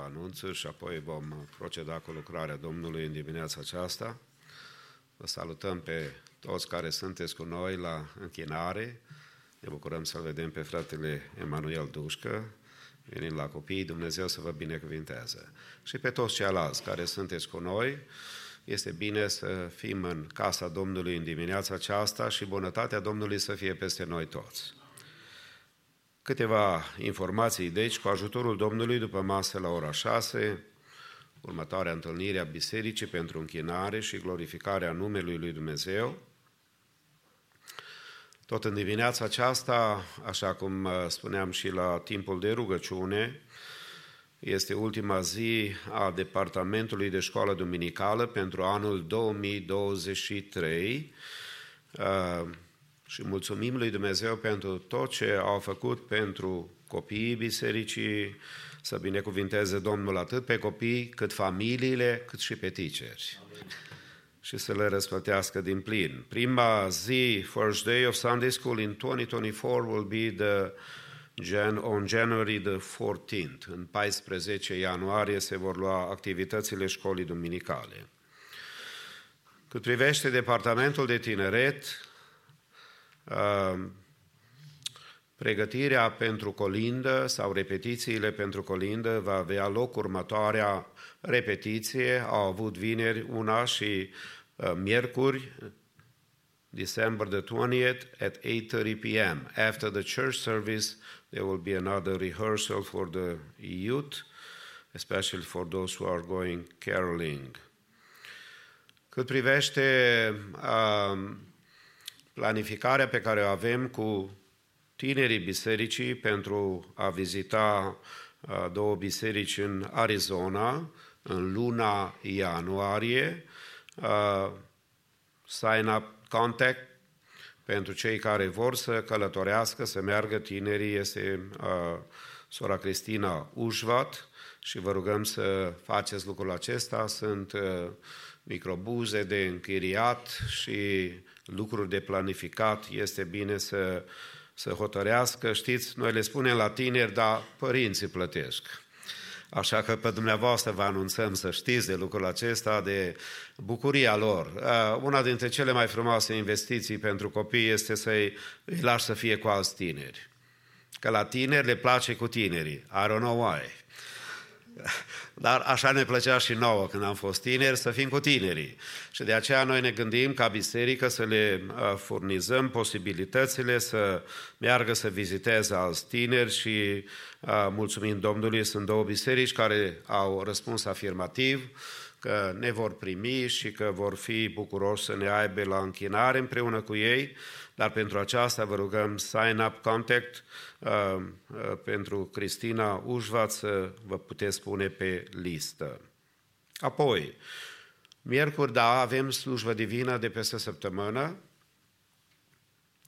Câteva anunțuri și apoi vom proceda cu lucrarea Domnului în dimineața aceasta. Vă salutăm pe toți care sunteți cu noi la închinare. Ne bucurăm să-l vedem pe fratele Emanuel Dușcă, venind la copii, Dumnezeu să vă binecuvinteze. Și pe toți ceilalți care sunteți cu noi, este bine să fim în casa Domnului în dimineața aceasta și bunătatea Domnului să fie peste noi toți. Câteva informații, deci, cu ajutorul Domnului, după masă la ora 6, următoarea întâlnire a Bisericii pentru închinare și glorificarea numelui lui Dumnezeu. Tot în dimineața aceasta, așa cum uh, spuneam și la timpul de rugăciune, este ultima zi a Departamentului de Școală Duminicală pentru anul 2023 Uh, și mulțumim lui Dumnezeu pentru tot ce au făcut pentru copiii bisericii, să binecuvinteze Domnul atât pe copii, cât familiile, cât și pe teacheri. Și să le răsplătească din plin. Prima zi, first day of Sunday School in 2024 will be the Jan, on January the 14th. În 14 ianuarie se vor lua activitățile școlii duminicale. Cât privește departamentul de tineret, uh, pregătirea pentru colindă sau repetițiile pentru colindă va avea loc următoarea repetiție. Au avut vineri una și uh, miercuri December the 20th at 8:30 p.m. After the church service, there will be another rehearsal for the youth, especially for those who are going caroling. Cât privește uh, planificarea pe care o avem cu tinerii bisericii pentru a vizita uh, două biserici în Arizona în luna ianuarie, uh, sign up contact pentru cei care vor să călătorească, să meargă tinerii, este uh, sora Cristina Ușvat și vă rugăm să faceți lucrul acesta. Sunt uh, microbuze de închiriat și lucruri de planificat. Este bine să, să hotărească. Știți, noi le spunem la tineri, dar părinții plătesc. Așa că pe dumneavoastră vă anunțăm să știți de lucrul acesta, de bucuria lor. Uh, una dintre cele mai frumoase investiții pentru copii este să-i îi lași să fie cu alți tineri. Că la tineri le place cu tinerii. I don't know why. Dar așa ne plăcea și nouă când am fost tineri să fim cu tinerii. Și de aceea noi ne gândim ca biserică să le uh, furnizăm posibilitățile să meargă să viziteze alți tineri și uh, mulțumim Domnului, sunt două biserici care au răspuns afirmativ că ne vor primi și că vor fi bucuroși să ne aibă la închinare împreună cu ei, dar pentru aceasta vă rugăm sign up contact uh, uh, pentru Cristina Ușvat să vă puteți pune pe listă. Apoi, miercuri, da, avem slujbă divină de peste săptămână.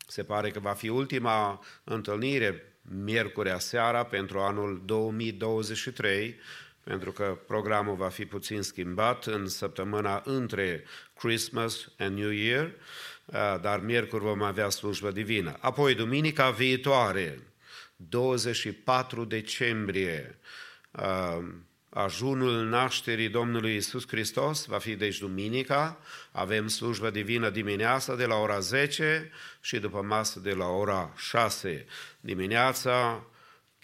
Se pare că va fi ultima întâlnire miercurea seara pentru anul 2023 pentru că programul va fi puțin schimbat în săptămâna între Christmas and New Year, uh, dar miercuri vom avea slujbă divină. Apoi, duminica viitoare, 24 decembrie, uh, ajunul nașterii Domnului Isus Hristos va fi deci duminica, avem slujbă divină dimineața de la ora 10 și după masă de la ora 6. Dimineața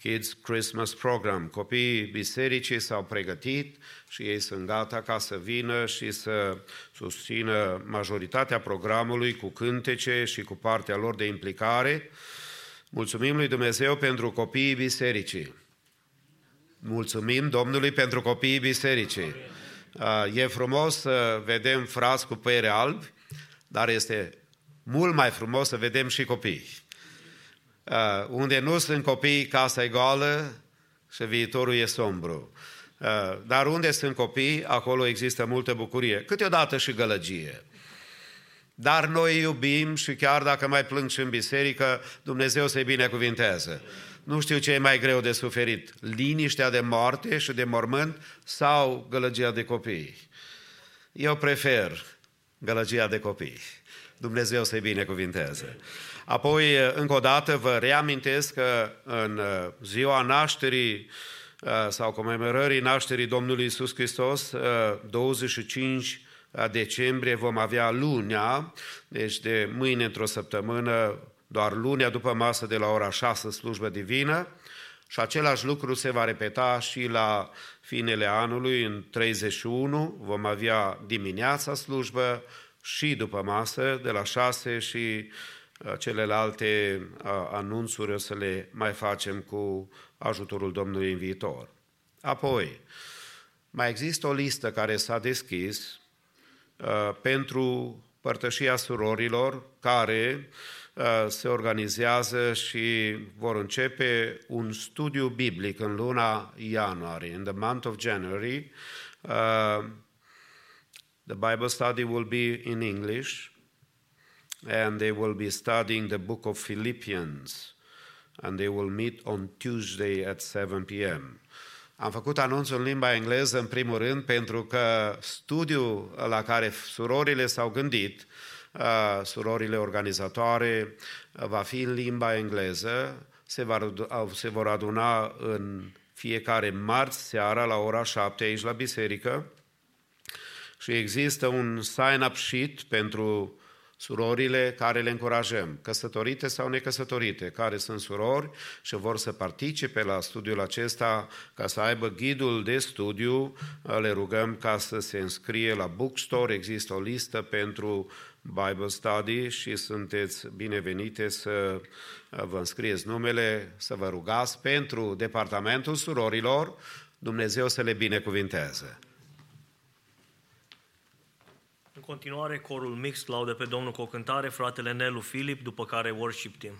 Kids Christmas Program. Copiii bisericii s-au pregătit și ei sunt gata ca să vină și să susțină majoritatea programului cu cântece și cu partea lor de implicare. Mulțumim lui Dumnezeu pentru copiii bisericii. Mulțumim Domnului pentru copiii bisericii. E frumos să vedem frați cu păere albi, dar este mult mai frumos să vedem și copii. Uh, unde nu sunt copii, casa e goală și viitorul e sombru. Uh, dar unde sunt copii, acolo există multă bucurie, câteodată și gălăgie. Dar noi iubim și chiar dacă mai plâng și în biserică, Dumnezeu să-i binecuvinteze. Nu știu ce e mai greu de suferit, liniștea de moarte și de mormânt sau gălăgia de copii. Eu prefer gălăgia de copii. Dumnezeu să-i binecuvinteze. Apoi, încă o dată, vă reamintesc că în uh, ziua nașterii uh, sau comemorării nașterii Domnului Isus Hristos, 25 uh, decembrie vom avea lunea, deci de mâine într-o săptămână, doar lunea după masă de la ora 6 slujbă divină. Și același lucru se va repeta și la finele anului, în 31, vom avea dimineața slujbă și după masă de la 6 și celelalte anunțuri o să le mai facem cu ajutorul Domnului în viitor. Apoi, mai există o listă care s-a deschis pentru părtășia surorilor care se organizează și vor începe un studiu biblic în luna ianuarie, in the month of January. Uh, the Bible study will be in English and they will be studying the book of Philippians and they will meet on Tuesday at 7 p.m. Am făcut anunțul în limba engleză în primul rând pentru că studiul la care surorile s-au gândit, uh, surorile organizatoare, uh, va fi în limba engleză, se, va, se vor aduna în fiecare marți seara la ora 7 aici la biserică și există un sign-up sheet pentru surorile care le încurajăm, căsătorite sau necăsătorite, care sunt surori și vor să participe la studiul acesta ca să aibă ghidul de studiu, le rugăm ca să se înscrie la Bookstore, există o listă pentru Bible Study și sunteți binevenite să vă înscrieți numele, să vă rugați pentru departamentul surorilor, Dumnezeu să le binecuvinteze. În continuare, corul mix laudă pe Domnul cu o cântare, fratele Nelu Filip, după care worship team.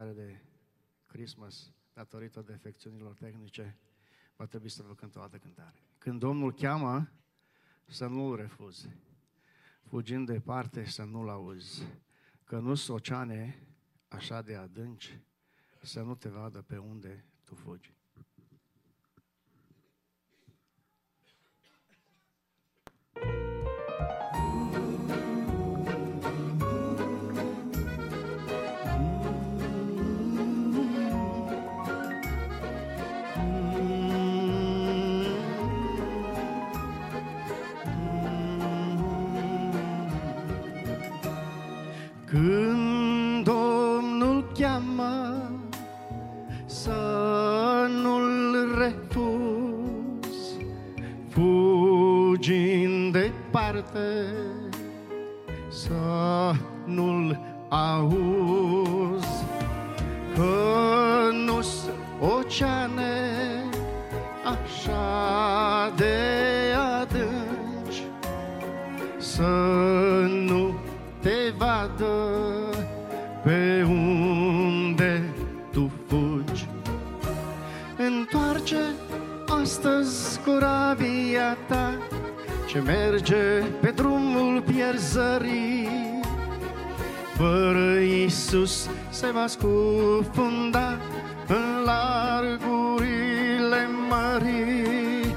Cântare de Christmas datorită defecțiunilor tehnice. va trebui să vă cânt o altă cântare. Când Domnul cheamă, să nu-L refuzi. Fugind departe, să nu-L auzi. Că nu sunt oceane așa de adânci, să nu te vadă pe unde tu fugi. Departe să nu-l auzi, că nu-s oceane așa de adânci să nu te vadă pe unde tu fugi. Întoarce astăzi corabia ta ce merge pe drumul pierzării. Fără Iisus se va scufunda în largurile mării.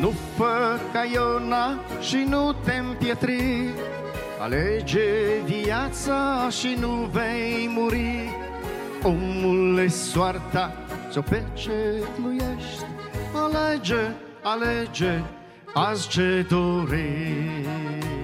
Nu fă ca Iona și nu te împietri, Alege viața și nu vei muri. Omule, soarta ți-o pecetluiești, Alege, alege, azi ce dorești.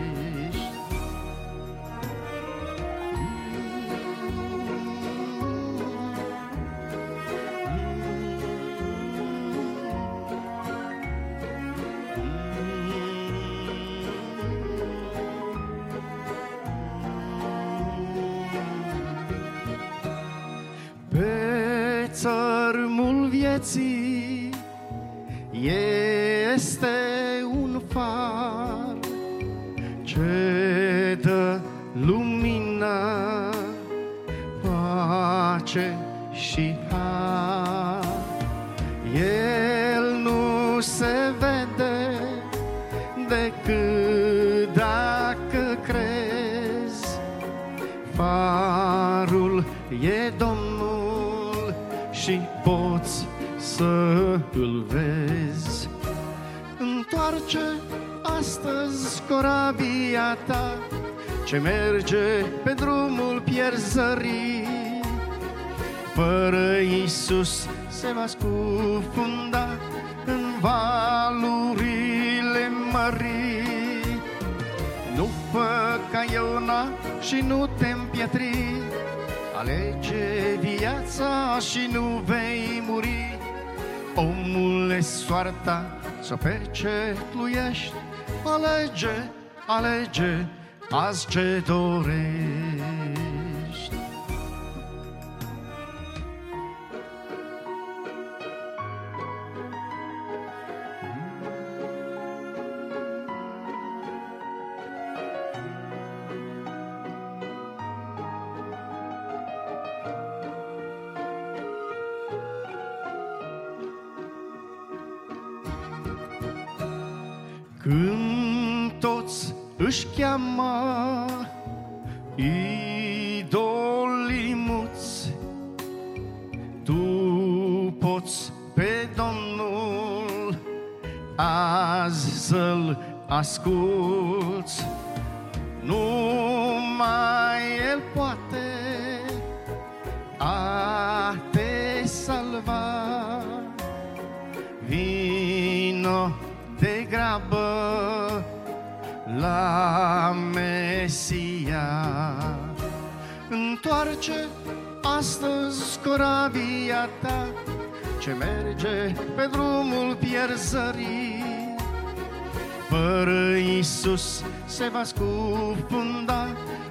Se va scufunda în valurile mării. Nu fă ca Iona și nu te împietri, Alege viața și nu vei muri. Omule, soarta să pecetluiești, Alege, alege, azi ce dorești. Când toți își cheamă idolii muți, tu poți pe Domnul azi să-L asculți. Numai El poate a te salva. Mesia. Întoarce astăzi corabia ta ce merge pe drumul pierzării. Fără Iisus se va scufunda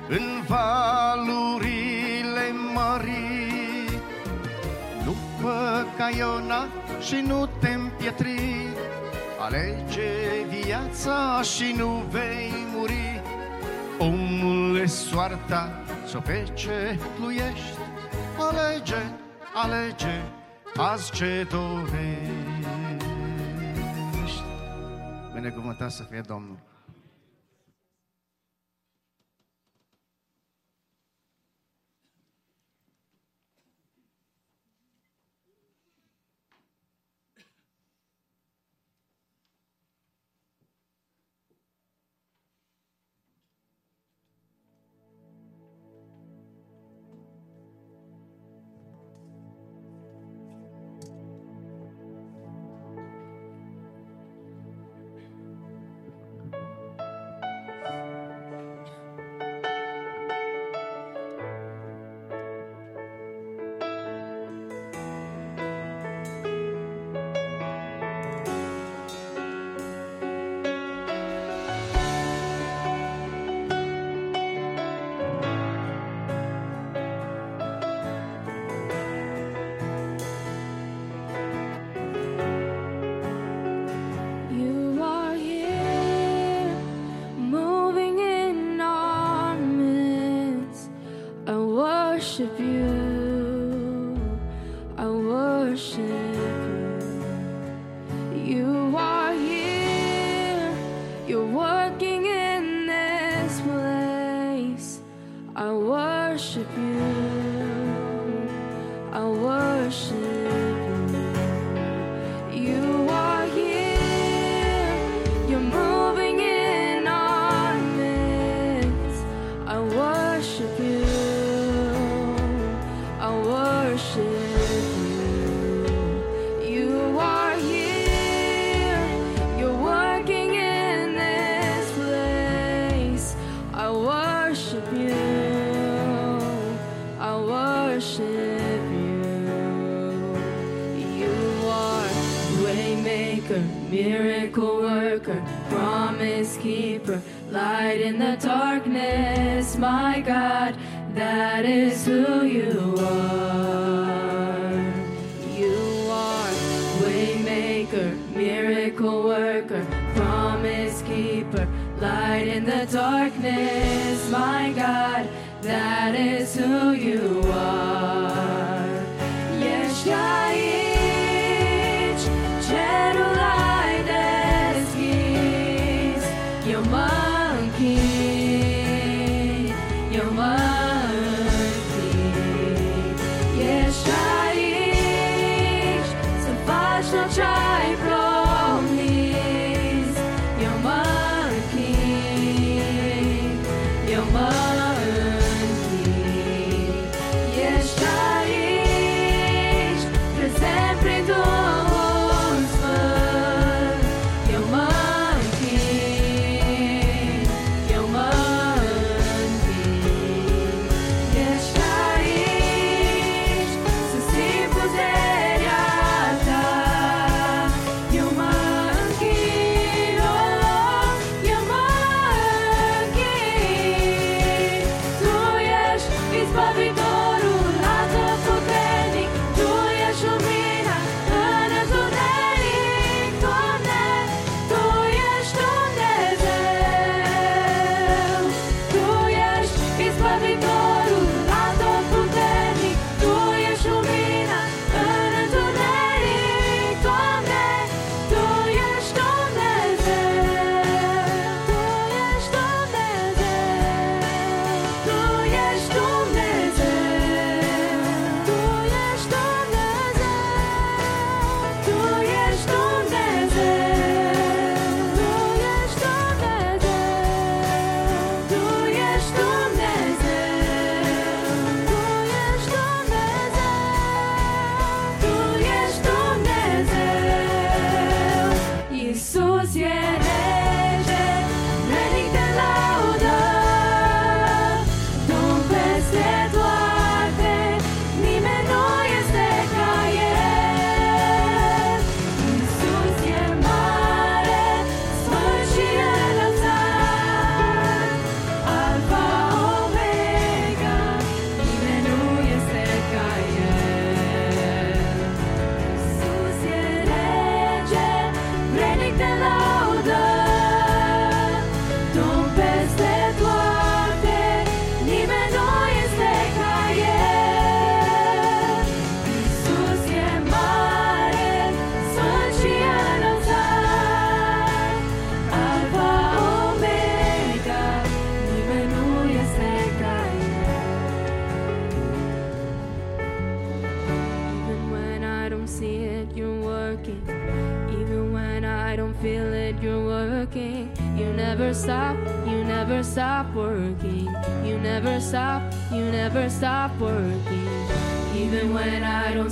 în valurile mării. Nu fă ca Iona și nu te împietri, Alege viața și nu vei muri. Omule, soarta să pe ce Alege, alege azi ce dorești. Binecuvântat să fie Domnul.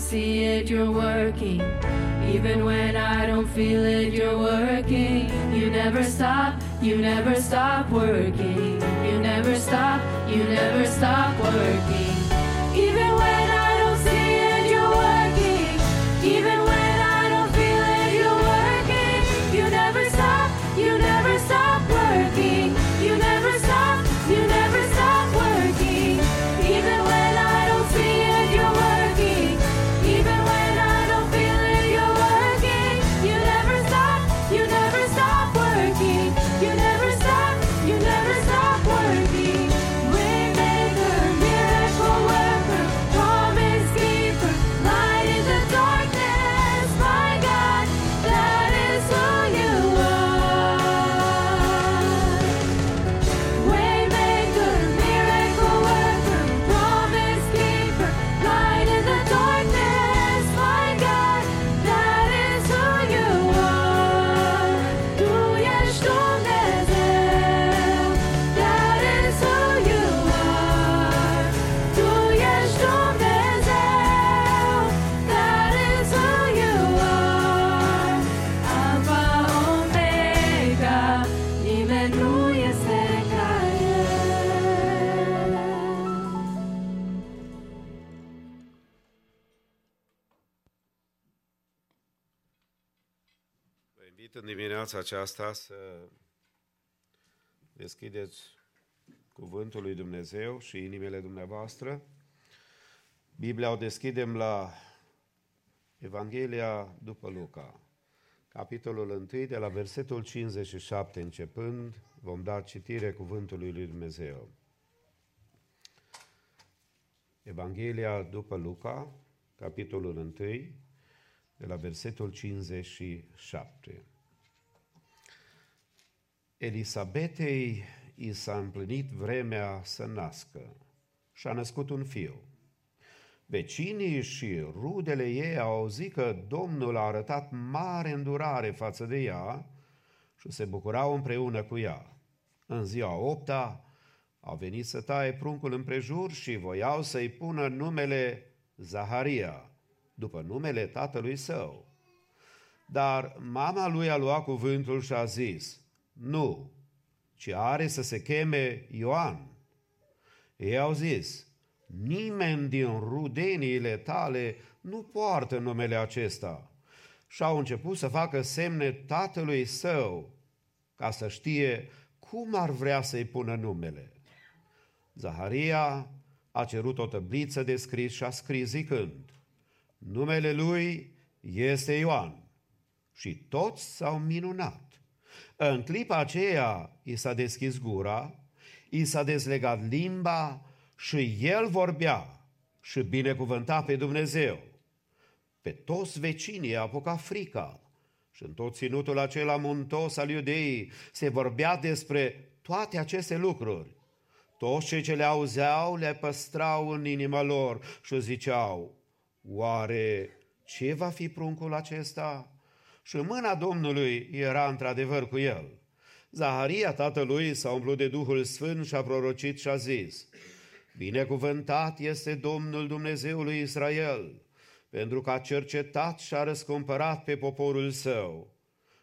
See it, you're working. Even when I don't feel it, you're working. You never stop, you never stop working. You never stop, you never stop working. Aceasta să deschideți Cuvântul lui Dumnezeu și inimile dumneavoastră. Biblia o deschidem la Evanghelia după Luca, capitolul 1, de la versetul 57 începând, vom da citire Cuvântului lui Dumnezeu. Evanghelia după Luca, capitolul 1, de la versetul 57. Elisabetei i s-a împlinit vremea să nască și a născut un fiu. Vecinii și rudele ei au auzit că Domnul a arătat mare îndurare față de ea și se bucurau împreună cu ea. În ziua opta au venit să taie pruncul împrejur și voiau să-i pună numele Zaharia, după numele tatălui său. Dar mama lui a luat cuvântul și a zis, nu, ci are să se cheme Ioan. Ei au zis, nimeni din rudeniile tale nu poartă numele acesta. Și au început să facă semne tatălui său, ca să știe cum ar vrea să-i pună numele. Zaharia a cerut o tăbliță de scris și a scris zicând, numele lui este Ioan. Și toți s-au minunat. În clipa aceea i s-a deschis gura, i s-a dezlegat limba și el vorbea și binecuvânta pe Dumnezeu. Pe toți vecinii a apucat frica și în tot ținutul acela muntos al iudeii se vorbea despre toate aceste lucruri. Toți cei ce le auzeau le păstrau în inima lor și ziceau, oare ce va fi pruncul acesta? Și mâna Domnului era într-adevăr cu el. Zaharia, tatălui, s-a umplut de Duhul Sfânt și a prorocit și a zis, Binecuvântat este Domnul Dumnezeului Israel, pentru că a cercetat și a răscumpărat pe poporul său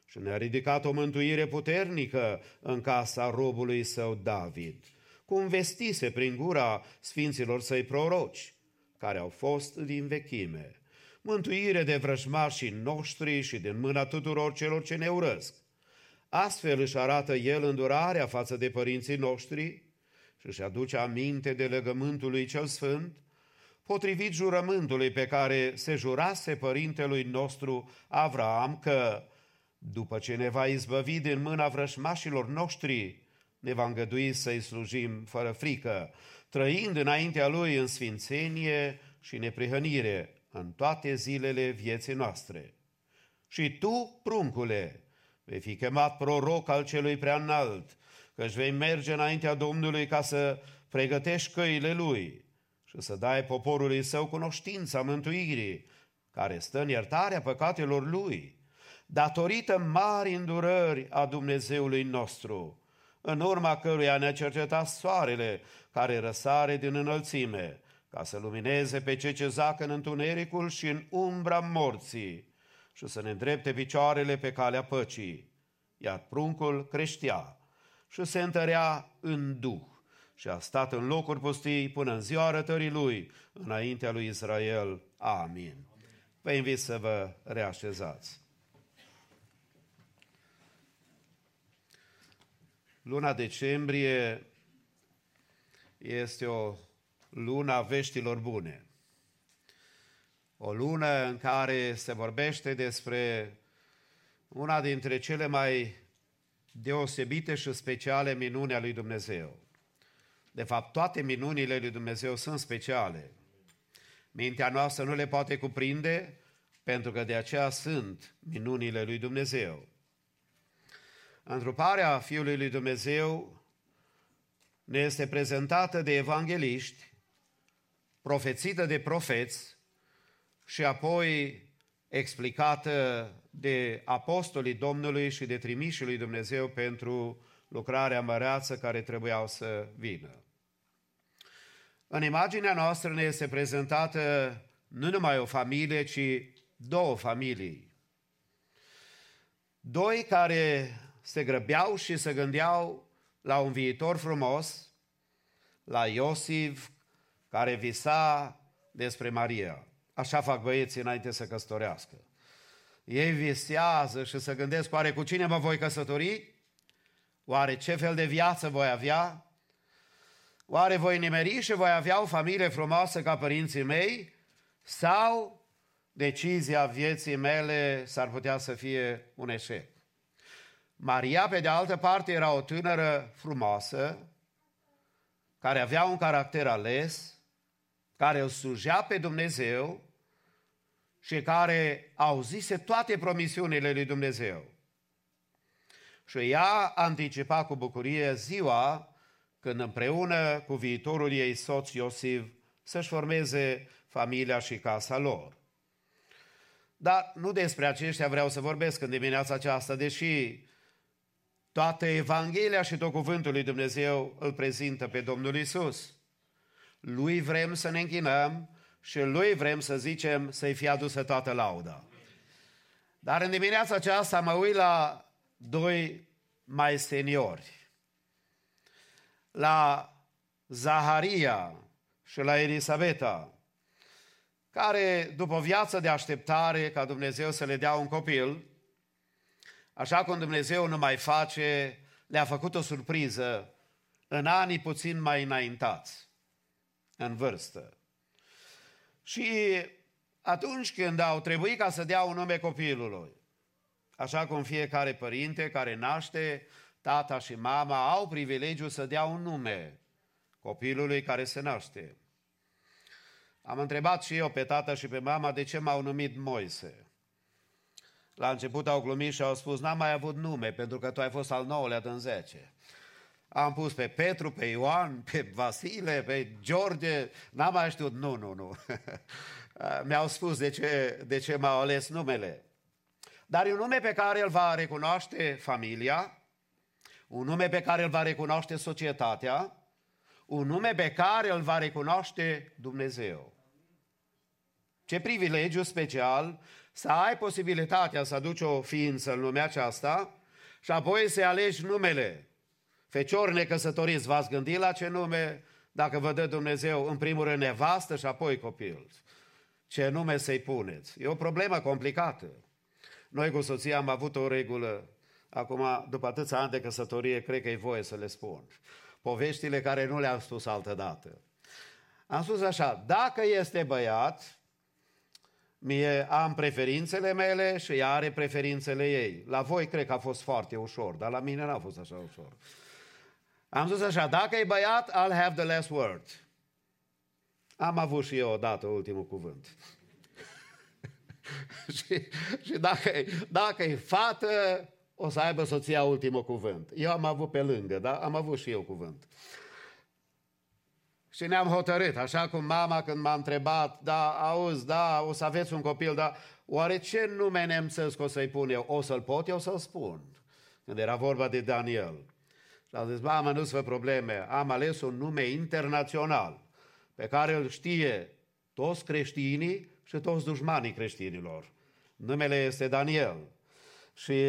și ne-a ridicat o mântuire puternică în casa robului său David, cum vestise prin gura sfinților săi proroci, care au fost din vechime, mântuire de vrăjmașii noștri și din mâna tuturor celor ce ne urăsc. Astfel își arată el îndurarea față de părinții noștri și își aduce aminte de legământul lui cel sfânt, potrivit jurământului pe care se jurase părintelui nostru Avram că, după ce ne va izbăvi din mâna vrășmașilor noștri, ne va îngădui să-i slujim fără frică, trăind înaintea lui în sfințenie și neprihănire în toate zilele vieții noastre. Și tu, pruncule, vei fi chemat proroc al celui prea înalt, căci vei merge înaintea Domnului ca să pregătești căile lui și să dai poporului său cunoștința mântuirii, care stă în iertarea păcatelor lui, datorită mari îndurări a Dumnezeului nostru, în urma căruia ne-a cercetat soarele care răsare din înălțime, ca să lumineze pe cei ce zac în întunericul și în umbra morții și să ne îndrepte picioarele pe calea păcii. Iar pruncul creștea și se întărea în duh și a stat în locuri pustii până în ziua arătării lui, înaintea lui Israel. Amin. Vă invit să vă reașezați. Luna decembrie este o luna veștilor bune. O lună în care se vorbește despre una dintre cele mai deosebite și speciale minuni a lui Dumnezeu. De fapt, toate minunile lui Dumnezeu sunt speciale. Mintea noastră nu le poate cuprinde, pentru că de aceea sunt minunile lui Dumnezeu. Întruparea Fiului lui Dumnezeu ne este prezentată de evangeliști, profețită de profeți și apoi explicată de apostolii Domnului și de trimișii lui Dumnezeu pentru lucrarea măreață care trebuiau să vină. În imaginea noastră ne este prezentată nu numai o familie, ci două familii. Doi care se grăbeau și se gândeau la un viitor frumos, la Iosif, care visa despre Maria. Așa fac băieții înainte să căsătorească. Ei visează și se gândesc, oare cu cine mă voi căsători? Oare ce fel de viață voi avea? Oare voi nimeri și voi avea o familie frumoasă ca părinții mei? Sau decizia vieții mele s-ar putea să fie un eșec? Maria, pe de altă parte, era o tânără frumoasă, care avea un caracter ales, care îl slujea pe Dumnezeu și care auzise toate promisiunile lui Dumnezeu. Și ea anticipa cu bucurie ziua când împreună cu viitorul ei soț Iosif să-și formeze familia și casa lor. Dar nu despre aceștia vreau să vorbesc în dimineața aceasta, deși toată Evanghelia și tot cuvântul lui Dumnezeu îl prezintă pe Domnul Isus. Lui vrem să ne închinăm și lui vrem să zicem să-i fie adusă toată lauda. Dar în dimineața aceasta mă uit la doi mai seniori. La Zaharia și la Elisabeta, care după o viață de așteptare ca Dumnezeu să le dea un copil, așa cum Dumnezeu nu mai face, le-a făcut o surpriză în anii puțin mai înaintați, în vârstă. Și atunci când au trebuit ca să dea un nume copilului, așa cum fiecare părinte care naște, tata și mama au privilegiul să dea un nume copilului care se naște. Am întrebat și eu pe tata și pe mama de ce m-au numit Moise. La început au glumit și au spus, n-am mai avut nume, pentru că tu ai fost al nouălea din zece. Am pus pe Petru, pe Ioan, pe Vasile, pe George, n-am mai știut, nu, nu, nu. Mi-au spus de ce, de ce m-au ales numele. Dar e un nume pe care îl va recunoaște familia, un nume pe care îl va recunoaște societatea, un nume pe care îl va recunoaște Dumnezeu. Ce privilegiu special să ai posibilitatea să aduci o ființă în lumea aceasta și apoi să alegi numele. Feciori necăsătoriți, v-ați gândit la ce nume? Dacă vă dă Dumnezeu, în primul rând, nevastă și apoi copil. Ce nume să-i puneți? E o problemă complicată. Noi cu soția am avut o regulă, acum, după atâția ani de căsătorie, cred că e voie să le spun. Poveștile care nu le-am spus altă dată. Am spus așa, dacă este băiat, Mie am preferințele mele și ea are preferințele ei. La voi cred că a fost foarte ușor, dar la mine n-a fost așa ușor. Am zis așa, dacă e băiat, I'll have the last word. Am avut și eu odată ultimul cuvânt. și și dacă, dacă e fată, o să aibă soția ultimul cuvânt. Eu am avut pe lângă, da? Am avut și eu cuvânt. Și ne-am hotărât, așa cum mama când m-a întrebat, da, auzi, da, o să aveți un copil, dar oare ce nume nemțesc o să-i pun eu? O să-l pot eu să-l spun? Când era vorba de Daniel. Și a zis, mama, nu-ți fă probleme, am ales un nume internațional pe care îl știe toți creștinii și toți dușmanii creștinilor. Numele este Daniel. Și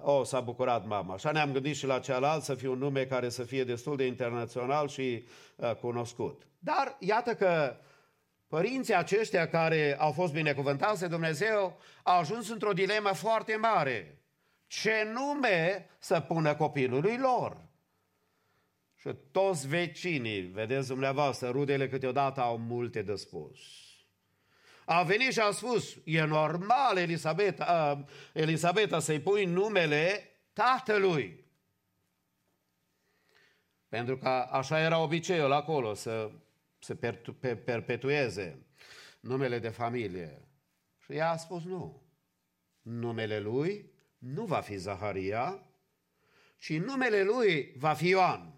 o, oh, s-a bucurat mama. Așa ne-am gândit și la cealalt să fie un nume care să fie destul de internațional și uh, cunoscut. Dar iată că părinții aceștia care au fost binecuvântați de Dumnezeu au ajuns într-o dilemă foarte mare. Ce nume să pună copilului lor? Și toți vecinii, vedeți dumneavoastră, rudele câteodată au multe de spus. A venit și a spus, e normal, Elisabeta, uh, Elisabeta să-i pui numele tatălui. Pentru că așa era obiceiul acolo, să se perpetueze numele de familie. Și ea a spus nu. Numele lui nu va fi Zaharia, ci numele lui va fi Ioan.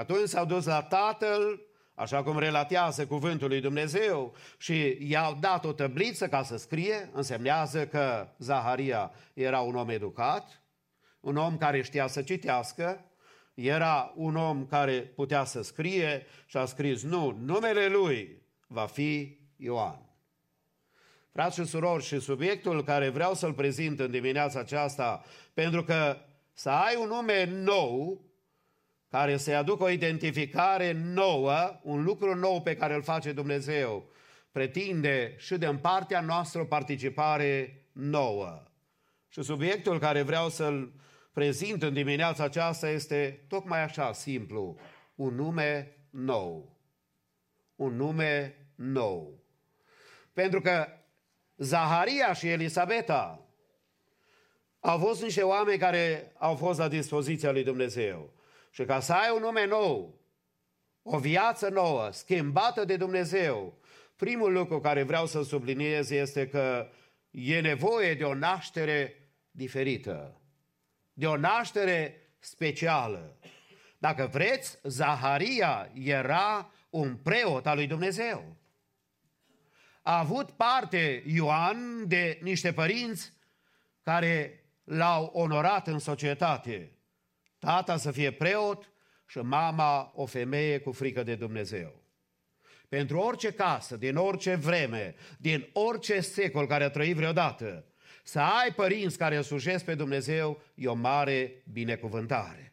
Și atunci s-au dus la tatăl, așa cum relatează cuvântul lui Dumnezeu, și i-au dat o tăbliță ca să scrie, însemnează că Zaharia era un om educat, un om care știa să citească, era un om care putea să scrie și a scris, nu, numele lui va fi Ioan. Frați și surori, și subiectul care vreau să-l prezint în dimineața aceasta, pentru că să ai un nume nou, care să-i aducă o identificare nouă, un lucru nou pe care îl face Dumnezeu, pretinde și de în partea noastră o participare nouă. Și subiectul care vreau să-l prezint în dimineața aceasta este tocmai așa simplu, un nume nou. Un nume nou. Pentru că Zaharia și Elisabeta au fost niște oameni care au fost la dispoziția lui Dumnezeu. Și ca să ai un nume nou, o viață nouă, schimbată de Dumnezeu, primul lucru care vreau să subliniez este că e nevoie de o naștere diferită, de o naștere specială. Dacă vreți, Zaharia era un preot al lui Dumnezeu. A avut parte Ioan de niște părinți care l-au onorat în societate tata să fie preot și mama o femeie cu frică de Dumnezeu. Pentru orice casă, din orice vreme, din orice secol care a trăit vreodată, să ai părinți care slujesc pe Dumnezeu e o mare binecuvântare.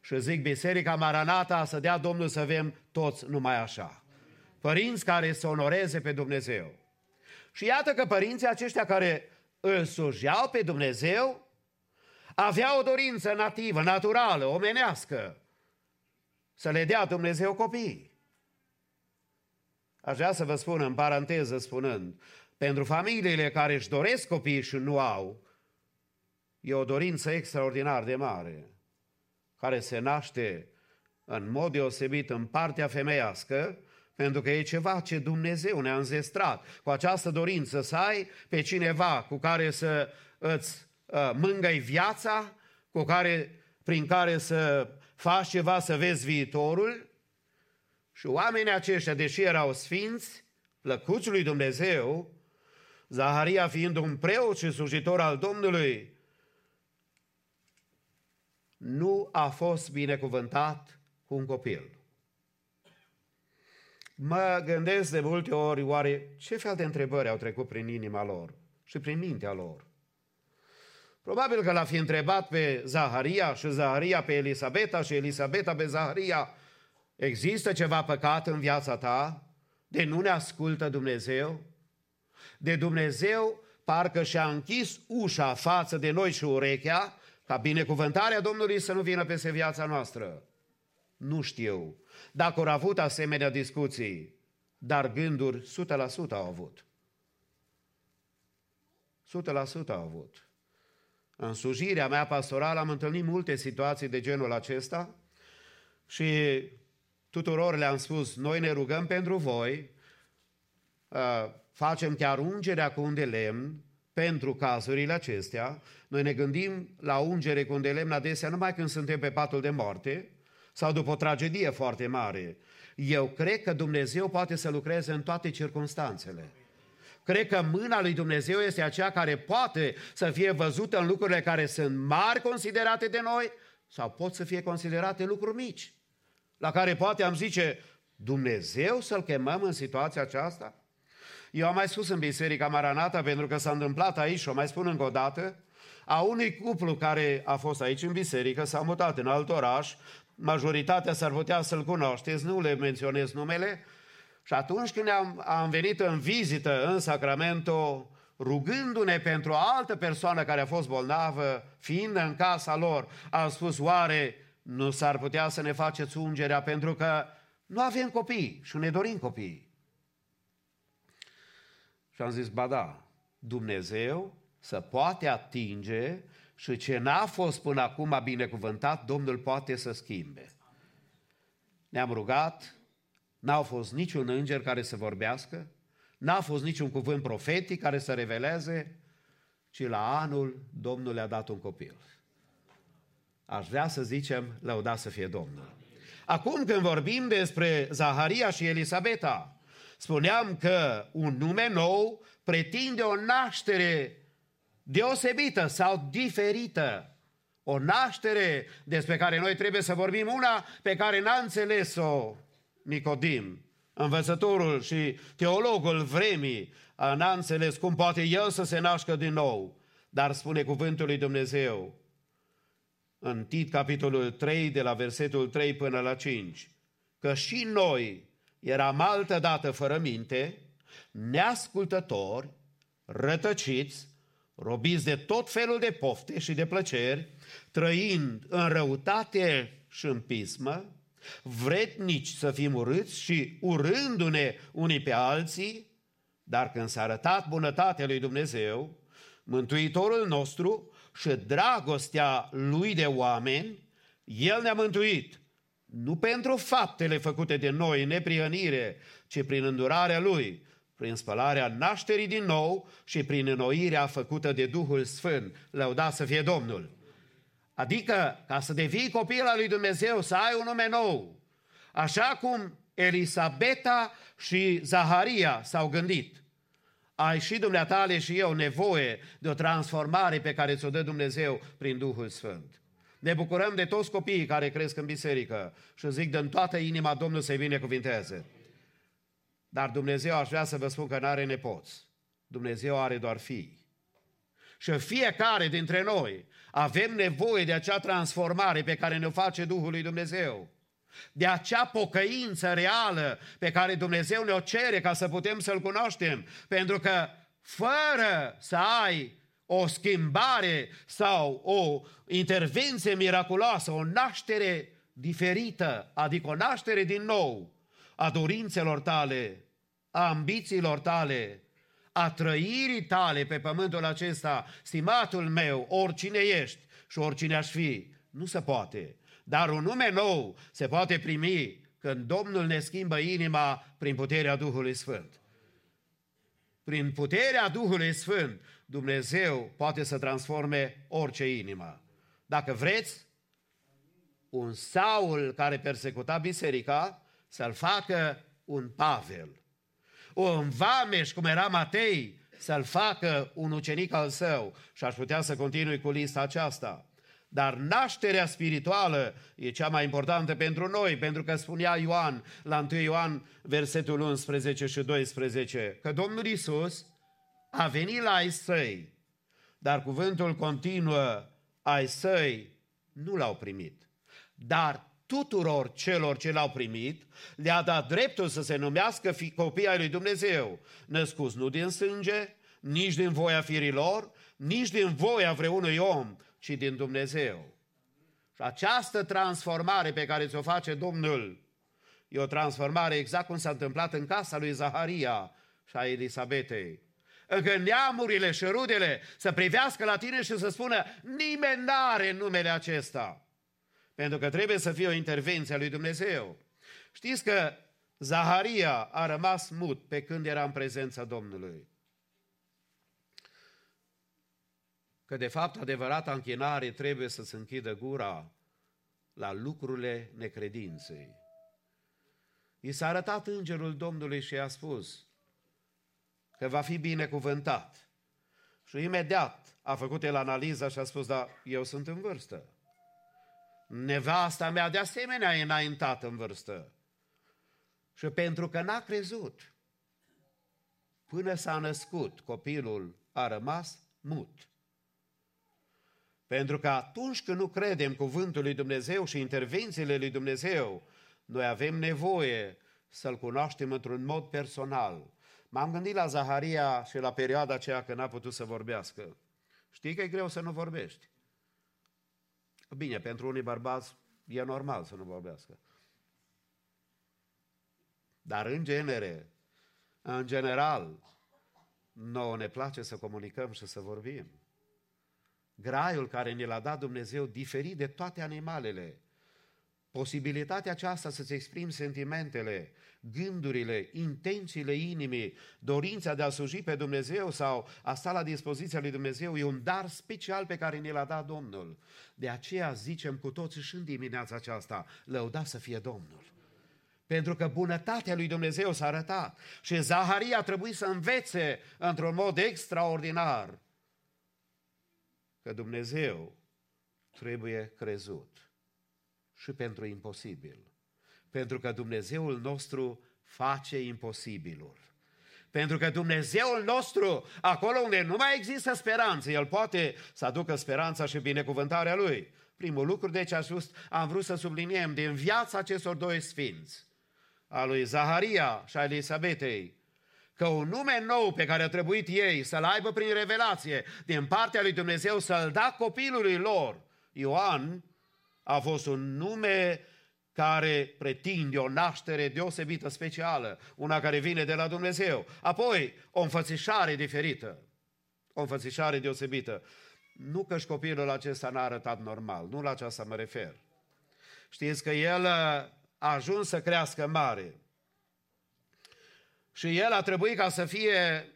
Și zic, Biserica Maranata să dea Domnul să avem toți numai așa. Părinți care să onoreze pe Dumnezeu. Și iată că părinții aceștia care îl slujeau pe Dumnezeu, avea o dorință nativă, naturală, omenească, să le dea Dumnezeu copii. Aș vrea să vă spun în paranteză spunând, pentru familiile care își doresc copii și nu au, e o dorință extraordinar de mare, care se naște în mod deosebit în partea femeiască, pentru că e ceva ce Dumnezeu ne-a înzestrat. Cu această dorință să ai pe cineva cu care să îți Uh, mângăi viața, cu care, prin care să faci ceva să vezi viitorul. Și oamenii aceștia, deși erau sfinți, plăcuți lui Dumnezeu, Zaharia fiind un preot și slujitor al Domnului, nu a fost binecuvântat cu un copil. Mă gândesc de multe ori, oare ce fel de întrebări au trecut prin inima lor și prin mintea lor? Probabil că l-a fi întrebat pe Zaharia și Zaharia pe Elisabeta și Elisabeta pe Zaharia, există ceva păcat în viața ta? De nu ne ascultă Dumnezeu? De Dumnezeu parcă și-a închis ușa față de noi și urechea, ca binecuvântarea Domnului să nu vină peste viața noastră. Nu știu dacă au avut asemenea discuții, dar gânduri 100% au avut. 100% au avut. În slujirea mea pastorală am întâlnit multe situații de genul acesta și tuturor le-am spus, noi ne rugăm pentru voi, uh, facem chiar ungerea cu un de lemn pentru cazurile acestea. Noi ne gândim la ungere cu un de lemn adesea numai când suntem pe patul de moarte, sau după o tragedie foarte mare. Eu cred că Dumnezeu poate să lucreze în toate circunstanțele. Cred că mâna lui Dumnezeu este aceea care poate să fie văzută în lucrurile care sunt mari considerate de noi sau pot să fie considerate lucruri mici, la care poate am zice, Dumnezeu să-L chemăm în situația aceasta? Eu am mai spus în Biserica Maranata, pentru că s-a întâmplat aici și o mai spun încă o dată, a unui cuplu care a fost aici în biserică, s-a mutat în alt oraș, majoritatea s-ar putea să-l cunoașteți, nu le menționez numele, și atunci când am, am venit în vizită în Sacramento, rugându-ne pentru o altă persoană care a fost bolnavă, fiind în casa lor, am spus, oare nu s-ar putea să ne faceți ungerea pentru că nu avem copii și ne dorim copii. Și am zis, ba da, Dumnezeu să poate atinge și ce n-a fost până acum binecuvântat, Domnul poate să schimbe. Ne-am rugat, n-au fost niciun înger care să vorbească, n-a fost niciun cuvânt profetic care să reveleze, ci la anul Domnul le-a dat un copil. Aș vrea să zicem, lăudat să fie Domnul. Acum când vorbim despre Zaharia și Elisabeta, spuneam că un nume nou pretinde o naștere deosebită sau diferită. O naștere despre care noi trebuie să vorbim, una pe care n-a înțeles-o Nicodim, învățătorul și teologul vremii, n-a înțeles cum poate el să se nașcă din nou. Dar spune cuvântul lui Dumnezeu în Tit, capitolul 3, de la versetul 3 până la 5, că și noi eram altă dată fără minte, neascultători, rătăciți, robiți de tot felul de pofte și de plăceri, trăind în răutate și în pismă, vretnici să fim urâți și urându-ne unii pe alții, dar când s-a arătat bunătatea lui Dumnezeu, Mântuitorul nostru și dragostea lui de oameni, El ne-a mântuit, nu pentru faptele făcute de noi în neprihănire, ci prin îndurarea Lui, prin spălarea nașterii din nou și prin înnoirea făcută de Duhul Sfânt. Lăudat să fie Domnul! Adică, ca să devii copil al lui Dumnezeu, să ai un nume nou. Așa cum Elisabeta și Zaharia s-au gândit. Ai și dumneatale și eu nevoie de o transformare pe care ți-o dă Dumnezeu prin Duhul Sfânt. Ne bucurăm de toți copiii care cresc în biserică și zic din toată inima Domnul să-i binecuvinteze. Dar Dumnezeu aș vrea să vă spun că nu are nepoți. Dumnezeu are doar fii. Și fiecare dintre noi avem nevoie de acea transformare pe care ne-o face Duhul lui Dumnezeu. De acea pocăință reală pe care Dumnezeu ne-o cere ca să putem să-L cunoaștem. Pentru că fără să ai o schimbare sau o intervenție miraculoasă, o naștere diferită, adică o naștere din nou a dorințelor tale, a ambițiilor tale, a trăirii tale pe pământul acesta, stimatul meu, oricine ești și oricine aș fi, nu se poate. Dar un nume nou se poate primi când Domnul ne schimbă inima prin puterea Duhului Sfânt. Prin puterea Duhului Sfânt, Dumnezeu poate să transforme orice inimă. Dacă vreți, un Saul care persecuta biserica, să-l facă un Pavel un vameș, cum era Matei, să-l facă un ucenic al său. Și aș putea să continui cu lista aceasta. Dar nașterea spirituală e cea mai importantă pentru noi, pentru că spunea Ioan la 1 Ioan, versetul 11 și 12, că Domnul Isus a venit la ai săi, dar cuvântul continuă, ai săi nu l-au primit. Dar tuturor celor ce l-au primit, le-a dat dreptul să se numească copii ai lui Dumnezeu, născuți nu din sânge, nici din voia firilor, nici din voia vreunui om, ci din Dumnezeu. Și această transformare pe care ți-o face Domnul, e o transformare exact cum s-a întâmplat în casa lui Zaharia și a Elisabetei. Încă neamurile și rudele să privească la tine și să spună, nimeni n-are numele acesta. Pentru că trebuie să fie o intervenție a lui Dumnezeu. Știți că Zaharia a rămas mut pe când era în prezența Domnului. Că de fapt adevărata închinare trebuie să se închidă gura la lucrurile necredinței. I s-a arătat îngerul Domnului și i-a spus că va fi binecuvântat. Și imediat a făcut el analiza și a spus, da, eu sunt în vârstă. Nevasta mea de asemenea e înaintată în vârstă. Și pentru că n-a crezut, până s-a născut, copilul a rămas mut. Pentru că atunci când nu credem cuvântul lui Dumnezeu și intervențiile lui Dumnezeu, noi avem nevoie să-L cunoaștem într-un mod personal. M-am gândit la Zaharia și la perioada aceea când n-a putut să vorbească. Știi că e greu să nu vorbești. Bine, pentru unii bărbați e normal să nu vorbească. Dar în genere, în general, nouă ne place să comunicăm și să vorbim. Graiul care ne l-a dat Dumnezeu diferit de toate animalele. Posibilitatea aceasta să-ți exprimi sentimentele, gândurile, intențiile inimii, dorința de a sluji pe Dumnezeu sau a sta la dispoziția lui Dumnezeu e un dar special pe care ne l-a dat Domnul. De aceea zicem cu toți și în dimineața aceasta, lăuda să fie Domnul. Pentru că bunătatea lui Dumnezeu s-a arătat și Zaharia a trebuit să învețe într-un mod extraordinar că Dumnezeu trebuie crezut și pentru imposibil. Pentru că Dumnezeul nostru face imposibilul. Pentru că Dumnezeul nostru, acolo unde nu mai există speranță, El poate să aducă speranța și binecuvântarea Lui. Primul lucru, deci, a just, am vrut să subliniem din viața acestor doi sfinți, a lui Zaharia și a Elisabetei, că un nume nou pe care a trebuit ei să-l aibă prin revelație din partea lui Dumnezeu să-l da copilului lor, Ioan, a fost un nume care pretinde o naștere deosebită, specială, una care vine de la Dumnezeu. Apoi, o înfățișare diferită, o înfățișare deosebită. Nu că și copilul acesta n-a arătat normal, nu la aceasta mă refer. Știți că el a ajuns să crească mare. Și el a trebuit ca să fie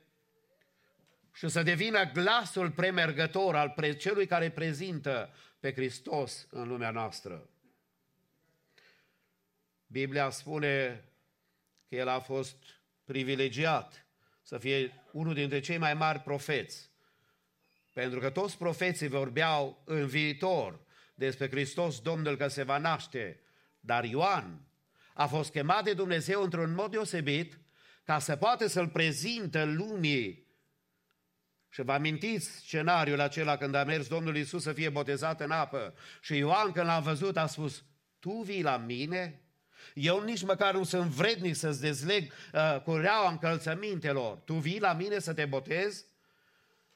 și să devină glasul premergător al celui care prezintă pe Hristos în lumea noastră. Biblia spune că el a fost privilegiat să fie unul dintre cei mai mari profeți. Pentru că toți profeții vorbeau în viitor despre Hristos Domnul că se va naște. Dar Ioan a fost chemat de Dumnezeu într-un mod deosebit ca să poată să-l prezinte lumii. Și vă amintiți scenariul acela când a mers Domnul Isus să fie botezat în apă și Ioan când l-a văzut a spus, tu vii la mine? Eu nici măcar nu sunt vrednic să-ți dezleg uh, cureaua încălțămintelor. Tu vii la mine să te botezi?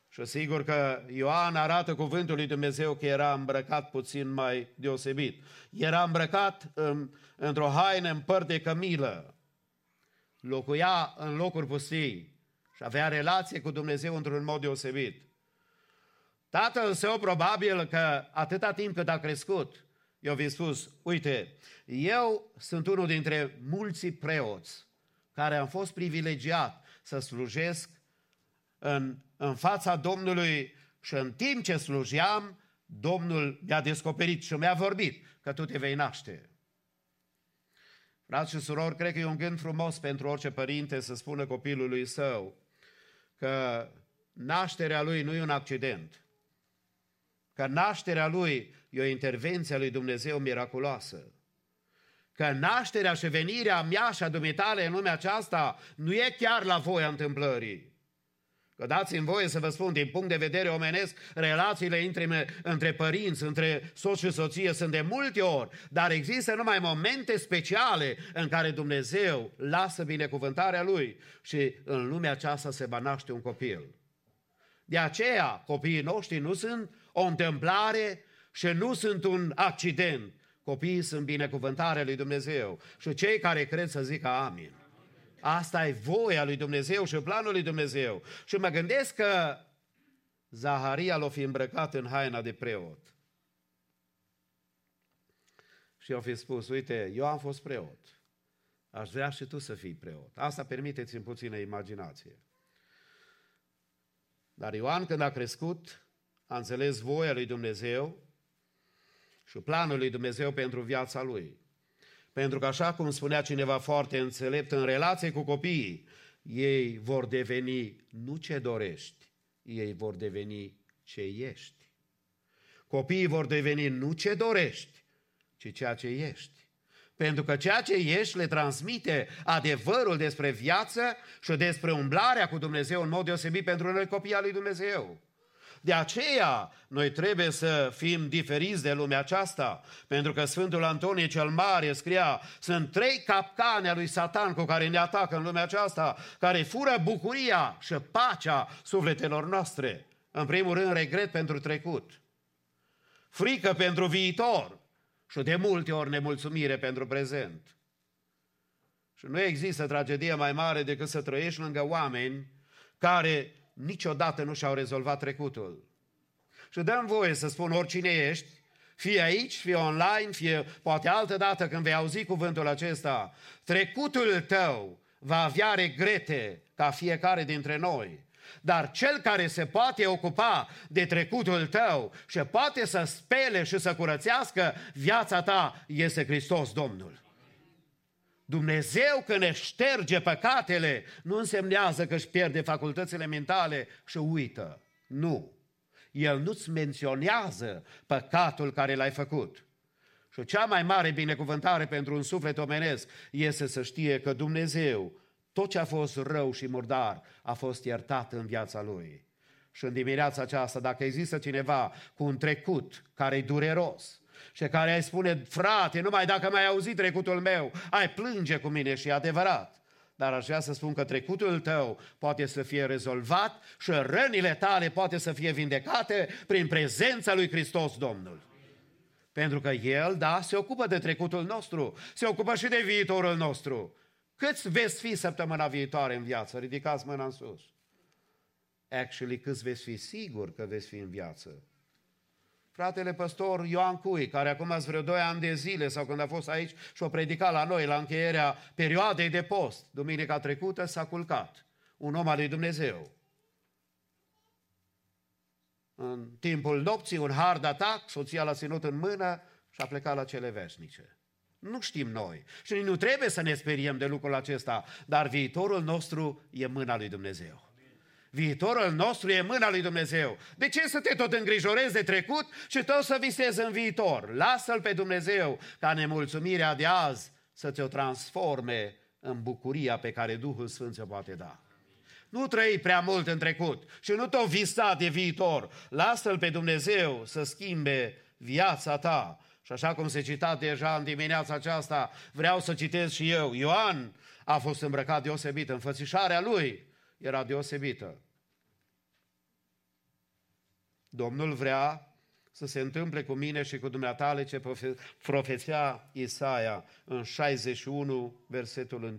Și sigur că Ioan arată cuvântul lui Dumnezeu că era îmbrăcat puțin mai deosebit. Era îmbrăcat în, într-o haină în păr de cămilă. Locuia în locuri pustii și avea relație cu Dumnezeu într-un mod deosebit. Tatăl său probabil că atâta timp cât a crescut, eu vi spus, uite, eu sunt unul dintre mulți preoți care am fost privilegiat să slujesc în, în fața Domnului și în timp ce slujeam, Domnul mi-a descoperit și mi-a vorbit că tu te vei naște. Frați și surori, cred că e un gând frumos pentru orice părinte să spună copilului său că nașterea lui nu e un accident, că nașterea lui e o intervenție a lui Dumnezeu miraculoasă, că nașterea și venirea mea și a dumitale în lumea aceasta nu e chiar la voia întâmplării, Că dați-mi voie să vă spun, din punct de vedere omenesc, relațiile între, între părinți, între soț și soție sunt de multe ori, dar există numai momente speciale în care Dumnezeu lasă binecuvântarea Lui și în lumea aceasta se va naște un copil. De aceea, copiii noștri nu sunt o întâmplare și nu sunt un accident. Copiii sunt binecuvântarea lui Dumnezeu și cei care cred să zică amin. Asta e voia lui Dumnezeu și planul lui Dumnezeu. Și mă gândesc că Zaharia l-a fi îmbrăcat în haina de preot. Și i-a fi spus, uite, eu am fost preot. Aș vrea și tu să fii preot. Asta permiteți-mi puțină imaginație. Dar Ioan, când a crescut, a înțeles voia lui Dumnezeu și planul lui Dumnezeu pentru viața lui. Pentru că așa cum spunea cineva foarte înțelept, în relație cu copiii, ei vor deveni nu ce dorești, ei vor deveni ce ești. Copiii vor deveni nu ce dorești, ci ceea ce ești. Pentru că ceea ce ești le transmite adevărul despre viață și despre umblarea cu Dumnezeu în mod deosebit pentru noi copii al lui Dumnezeu. De aceea, noi trebuie să fim diferiți de lumea aceasta, pentru că Sfântul Antonie cel Mare scria, sunt trei capcane a lui Satan cu care ne atacă în lumea aceasta, care fură bucuria și pacea sufletelor noastre. În primul rând, regret pentru trecut, frică pentru viitor și de multe ori nemulțumire pentru prezent. Și nu există tragedie mai mare decât să trăiești lângă oameni care niciodată nu și-au rezolvat trecutul. Și dăm voie să spun oricine ești, fie aici, fie online, fie poate altă dată când vei auzi cuvântul acesta, trecutul tău va avea regrete ca fiecare dintre noi. Dar cel care se poate ocupa de trecutul tău și poate să spele și să curățească viața ta este Hristos Domnul. Dumnezeu când ne șterge păcatele, nu însemnează că își pierde facultățile mentale și uită. Nu. El nu-ți menționează păcatul care l-ai făcut. Și cea mai mare binecuvântare pentru un suflet omenesc este să știe că Dumnezeu, tot ce a fost rău și murdar, a fost iertat în viața lui. Și în dimineața aceasta, dacă există cineva cu un trecut care e dureros, și care ai spune, frate, numai dacă mai ai auzit trecutul meu, ai plânge cu mine și e adevărat. Dar aș vrea să spun că trecutul tău poate să fie rezolvat și rănile tale poate să fie vindecate prin prezența lui Hristos Domnul. Pentru că El, da, se ocupă de trecutul nostru, se ocupă și de viitorul nostru. Câți veți fi săptămâna viitoare în viață? Ridicați mâna în sus. Actually, câți veți fi sigur că veți fi în viață? Fratele păstor Ioan Cui, care acum ați vreo doi ani de zile sau când a fost aici și o predicat la noi la încheierea perioadei de post, duminica trecută, s-a culcat. Un om al lui Dumnezeu. În timpul nopții, un hard atac, soția l-a ținut în mână și a plecat la cele veșnice. Nu știm noi. Și nu trebuie să ne speriem de lucrul acesta, dar viitorul nostru e mâna lui Dumnezeu. Viitorul nostru e mâna lui Dumnezeu. De ce să te tot îngrijorezi de trecut și tot să visezi în viitor? Lasă-L pe Dumnezeu ca nemulțumirea de azi să te-o transforme în bucuria pe care Duhul Sfânt se poate da. Nu trăi prea mult în trecut și nu tot visa de viitor. Lasă-L pe Dumnezeu să schimbe viața ta. Și așa cum se cita deja în dimineața aceasta, vreau să citesc și eu. Ioan a fost îmbrăcat deosebit, înfățișarea lui era deosebită. Domnul vrea să se întâmple cu mine și cu dumneatale ce profeția Isaia în 61, versetul 1.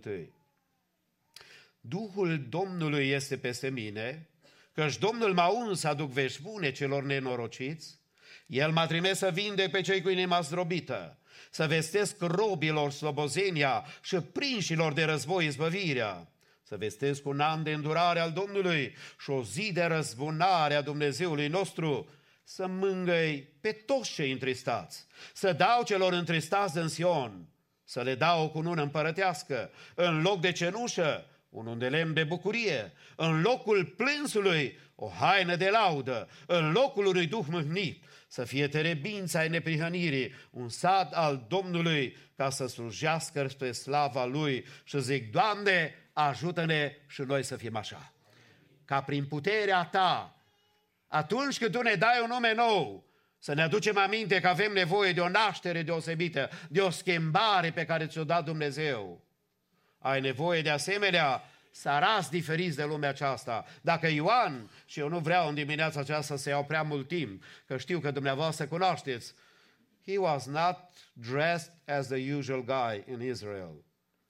Duhul Domnului este peste mine, căci Domnul m-a uns să aduc vești bune celor nenorociți, El m-a trimis să vinde pe cei cu inima zdrobită, să vestesc robilor slobozenia și prinșilor de război izbăvirea, să vestesc un an de îndurare al Domnului și o zi de răzbunare a Dumnezeului nostru, să mângăi pe toți cei întristați, să dau celor întristați în Sion, să le dau o cunună împărătească, în loc de cenușă, un de lemn de bucurie, în locul plânsului, o haină de laudă, în locul unui duh mâhnit, să fie terebința ai neprihănirii, un sad al Domnului, ca să slujească spre slava Lui. Și zic, Doamne, ajută-ne și noi să fim așa. Ca prin puterea ta, atunci când tu ne dai un nume nou, să ne aducem aminte că avem nevoie de o naștere deosebită, de o schimbare pe care ți-o dat Dumnezeu. Ai nevoie de asemenea să arăți diferiți de lumea aceasta. Dacă Ioan, și eu nu vreau în dimineața aceasta să iau prea mult timp, că știu că dumneavoastră cunoașteți, he was not dressed as the usual guy in Israel.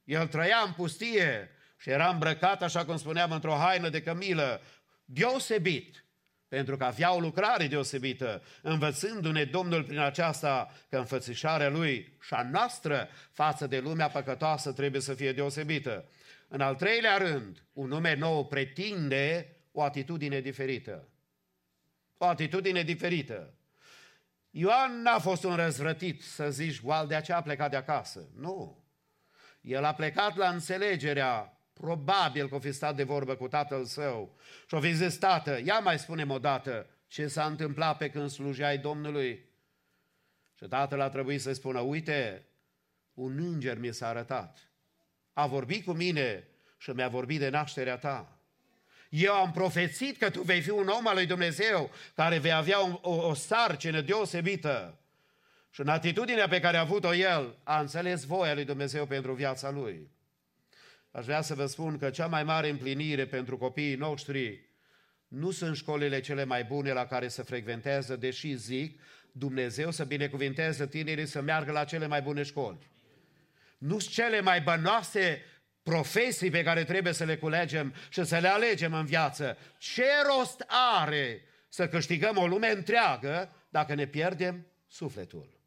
El trăia în pustie, și era îmbrăcat, așa cum spuneam, într-o haină de cămilă, deosebit, pentru că avea o lucrare deosebită, învățându-ne Domnul prin aceasta că înfățișarea Lui și a noastră față de lumea păcătoasă trebuie să fie deosebită. În al treilea rând, un nume nou pretinde o atitudine diferită. O atitudine diferită. Ioan n-a fost un răzvrătit să zici, oal de aceea a plecat de acasă. Nu. El a plecat la înțelegerea, probabil că o fi stat de vorbă cu tatăl său și o fi zis, tată, ia mai spune-mi odată ce s-a întâmplat pe când slujeai Domnului. Și tatăl a trebuit să spună, uite, un înger mi s-a arătat. A vorbit cu mine și mi-a vorbit de nașterea ta. Eu am profețit că tu vei fi un om al lui Dumnezeu care vei avea o, o, o sarcină deosebită. Și în atitudinea pe care a avut-o el, a înțeles voia lui Dumnezeu pentru viața lui. Aș vrea să vă spun că cea mai mare împlinire pentru copiii noștri nu sunt școlile cele mai bune la care să frecventează, deși zic, Dumnezeu să binecuvinteze tinerii să meargă la cele mai bune școli. Nu sunt cele mai bănoase profesii pe care trebuie să le culegem și să le alegem în viață. Ce rost are să câștigăm o lume întreagă dacă ne pierdem sufletul?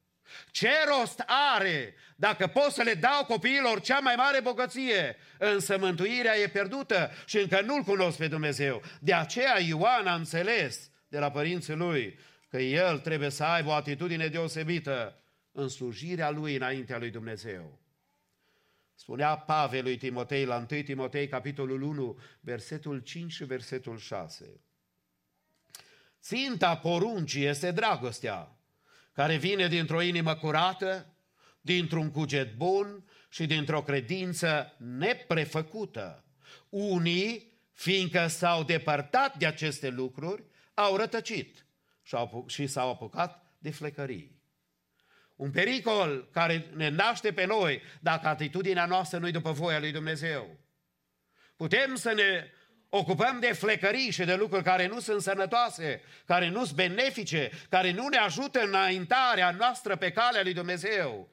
Ce rost are dacă pot să le dau copiilor cea mai mare bogăție? Însă mântuirea e pierdută și încă nu-L cunosc pe Dumnezeu. De aceea Ioan a înțeles de la părinții lui că el trebuie să aibă o atitudine deosebită în slujirea lui înaintea lui Dumnezeu. Spunea Pavel lui Timotei la 1 Timotei, capitolul 1, versetul 5 și versetul 6. Ținta poruncii este dragostea, care vine dintr-o inimă curată, dintr-un cuget bun și dintr-o credință neprefăcută. Unii, fiindcă s-au depărtat de aceste lucruri, au rătăcit și s-au apucat de flecării. Un pericol care ne naște pe noi dacă atitudinea noastră nu-i după voia lui Dumnezeu. Putem să ne ocupăm de flecării și de lucruri care nu sunt sănătoase, care nu sunt benefice, care nu ne ajută în înaintarea noastră pe calea lui Dumnezeu.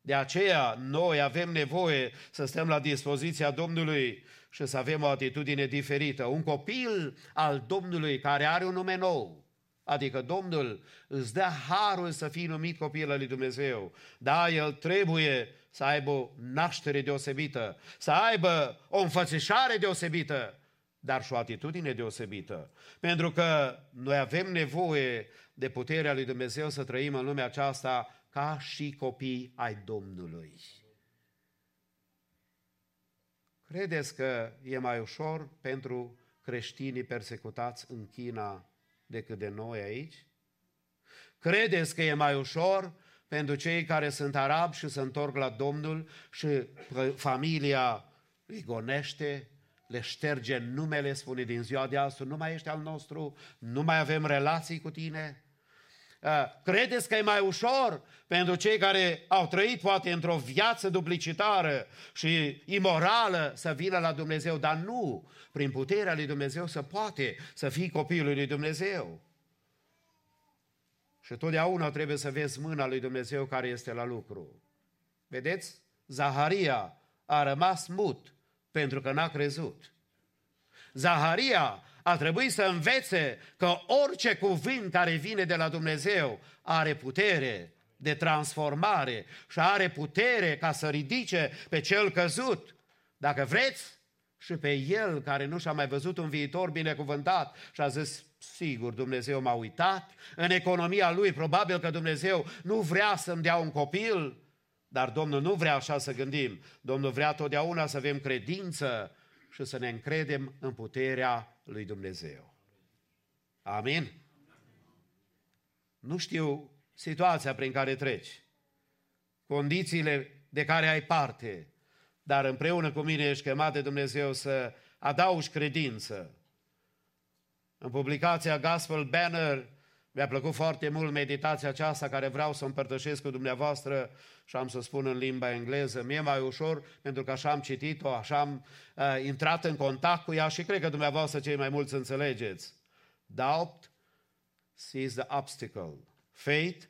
De aceea noi avem nevoie să stăm la dispoziția Domnului și să avem o atitudine diferită. Un copil al Domnului care are un nume nou, Adică Domnul îți dă harul să fii numit copil al lui Dumnezeu. Da, el trebuie să aibă o naștere deosebită, să aibă o înfățișare deosebită, dar și o atitudine deosebită. Pentru că noi avem nevoie de puterea lui Dumnezeu să trăim în lumea aceasta ca și copii ai Domnului. Credeți că e mai ușor pentru creștinii persecutați în China decât de noi aici? Credeți că e mai ușor pentru cei care sunt arabi și se întorc la Domnul și familia îi gonește, le șterge numele, spune din ziua de astăzi, nu mai ești al nostru, nu mai avem relații cu tine? Credeți că e mai ușor pentru cei care au trăit poate într-o viață duplicitară și imorală să vină la Dumnezeu, dar nu, prin puterea lui Dumnezeu să poate să fii copilul lui Dumnezeu. Și totdeauna trebuie să vezi mâna lui Dumnezeu care este la lucru. Vedeți? Zaharia a rămas mut pentru că n-a crezut. Zaharia a trebuit să învețe că orice cuvânt care vine de la Dumnezeu are putere de transformare și are putere ca să ridice pe cel căzut. Dacă vreți, și pe el care nu și-a mai văzut un viitor binecuvântat și a zis, sigur, Dumnezeu m-a uitat, în economia lui probabil că Dumnezeu nu vrea să-mi dea un copil, dar Domnul nu vrea așa să gândim. Domnul vrea totdeauna să avem credință și să ne încredem în puterea lui Dumnezeu. Amin? Nu știu situația prin care treci, condițiile de care ai parte, dar împreună cu mine ești chemat de Dumnezeu să adaugi credință. În publicația Gospel Banner mi-a plăcut foarte mult meditația aceasta care vreau să o împărtășesc cu dumneavoastră și am să spun în limba engleză. Mie mai ușor pentru că așa am citit-o, așa am uh, intrat în contact cu ea și cred că dumneavoastră cei mai mulți înțelegeți. Doubt sees the obstacle. Faith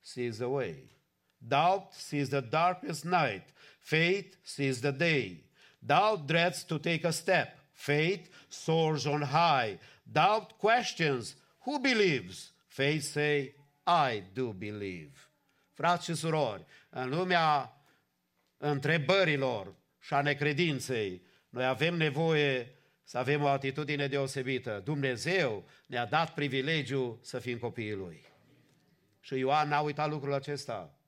sees the way. Doubt sees the darkest night. Faith sees the day. Doubt dreads to take a step. Faith soars on high. Doubt questions, who believes? Faith say, I do believe. Frați și surori, în lumea întrebărilor și a necredinței, noi avem nevoie să avem o atitudine deosebită. Dumnezeu ne-a dat privilegiu să fim copiii Lui. Și Ioan n-a uitat lucrul acesta.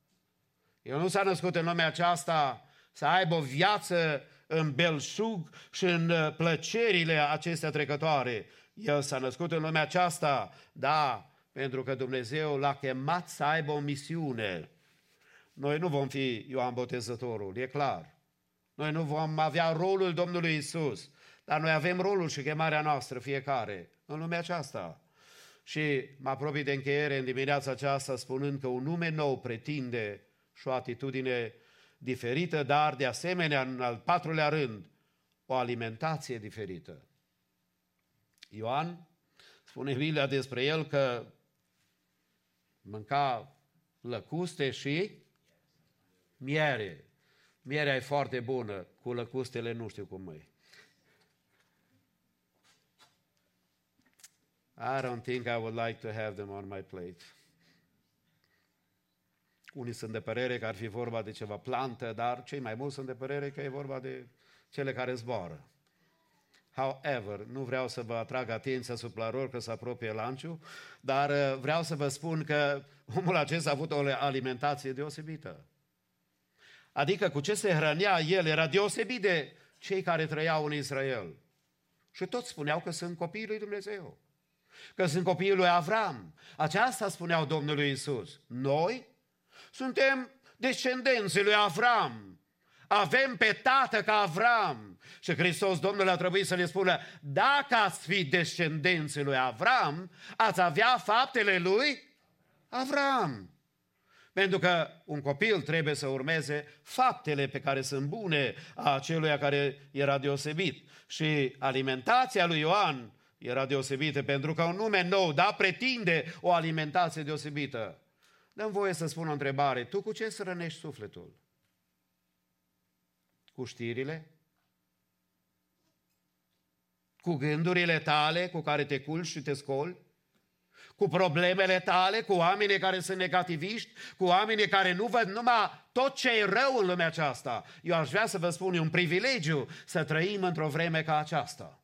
El nu s-a născut în lumea aceasta să aibă o viață în belșug și în uh, plăcerile acestea trecătoare. El s-a născut în lumea aceasta, da, pentru că Dumnezeu l-a chemat să aibă o misiune. Noi nu vom fi Ioan Botezătorul, e clar. Noi nu vom avea rolul Domnului Isus, dar noi avem rolul și chemarea noastră fiecare în lumea aceasta. Și mă apropii de încheiere în dimineața aceasta spunând că un nume nou pretinde și o atitudine diferită, dar de asemenea, în al patrulea rând, o alimentație diferită. Ioan spune Biblia despre el că mânca lăcuste și miere. Mierea e foarte bună, cu lăcustele nu știu cum e. I don't think I would like to have them on my plate. Unii sunt de părere că ar fi vorba de ceva plantă, dar cei mai mulți sunt de părere că e vorba de cele care zboară. However, nu vreau să vă atrag atenția asupra lor că se apropie lanciul, dar uh, vreau să vă spun că omul acesta a avut o alimentație deosebită. Adică cu ce se hrănea el era deosebit de cei care trăiau în Israel. Și toți spuneau că sunt copiii lui Dumnezeu. Că sunt copiii lui Avram. Aceasta spuneau Domnului Isus. Noi suntem descendenții lui Avram. Avem pe tată ca Avram. Și Hristos, Domnul, a trebuit să le spună, dacă ați fi descendenții lui Avram, ați avea faptele lui Avram. Pentru că un copil trebuie să urmeze faptele pe care sunt bune a celuia care era deosebit. Și alimentația lui Ioan era deosebită pentru că un nume nou, da, pretinde o alimentație deosebită. Dăm voie să spun o întrebare. Tu cu ce să rănești sufletul? Cu știrile? Cu gândurile tale cu care te culci și te scoli? Cu problemele tale, cu oamenii care sunt negativiști, cu oamenii care nu văd numai tot ce e rău în lumea aceasta. Eu aș vrea să vă spun, e un privilegiu să trăim într-o vreme ca aceasta.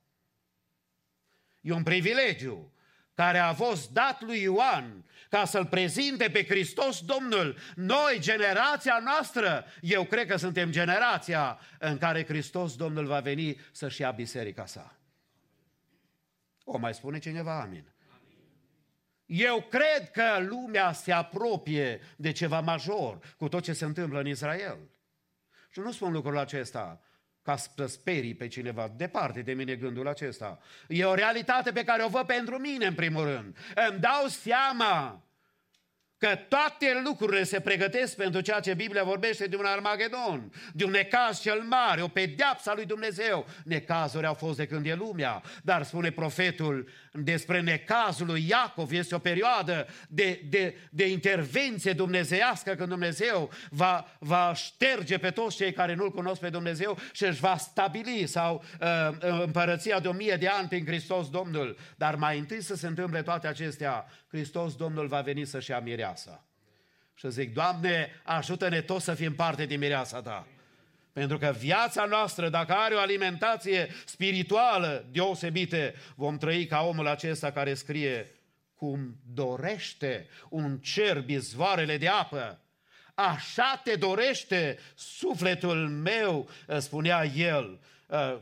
E un privilegiu care a fost dat lui Ioan ca să-L prezinte pe Hristos Domnul. Noi, generația noastră, eu cred că suntem generația în care Hristos Domnul va veni să-și ia biserica sa. O mai spune cineva amin. Eu cred că lumea se apropie de ceva major cu tot ce se întâmplă în Israel. Și nu spun lucrul acesta ca să sperii pe cineva. Departe de mine gândul acesta. E o realitate pe care o văd pentru mine, în primul rând. Îmi dau seama că toate lucrurile se pregătesc pentru ceea ce Biblia vorbește de un Armagedon, de un necaz cel mare, o pedeapsă a lui Dumnezeu. Necazuri au fost de când e lumea, dar spune profetul despre necazul lui Iacov, este o perioadă de, de, de intervenție dumnezeiască când Dumnezeu va, va șterge pe toți cei care nu-L cunosc pe Dumnezeu și își va stabili sau uh, împărăția de o mie de ani prin Hristos Domnul. Dar mai întâi să se întâmple toate acestea, Hristos Domnul va veni să-și ia mireasa. Și zic, Doamne, ajută-ne toți să fim parte din mireasa Ta. Pentru că viața noastră, dacă are o alimentație spirituală deosebită, vom trăi ca omul acesta care scrie cum dorește un cer bizvoarele de apă. Așa te dorește sufletul meu, spunea el.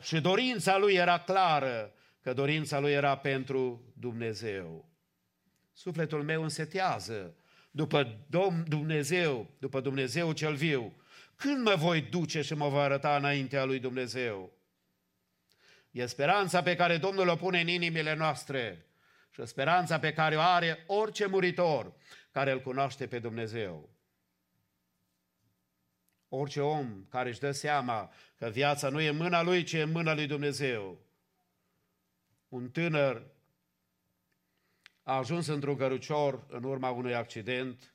Și dorința lui era clară, că dorința lui era pentru Dumnezeu. Sufletul meu însetează după Domn Dumnezeu, după Dumnezeu cel viu. Când mă voi duce și mă voi arăta înaintea lui Dumnezeu? E speranța pe care Domnul o pune în inimile noastre și speranța pe care o are orice muritor care îl cunoaște pe Dumnezeu. Orice om care își dă seama că viața nu e în mâna lui, ci e în mâna lui Dumnezeu. Un tânăr a ajuns într-un cărucior în urma unui accident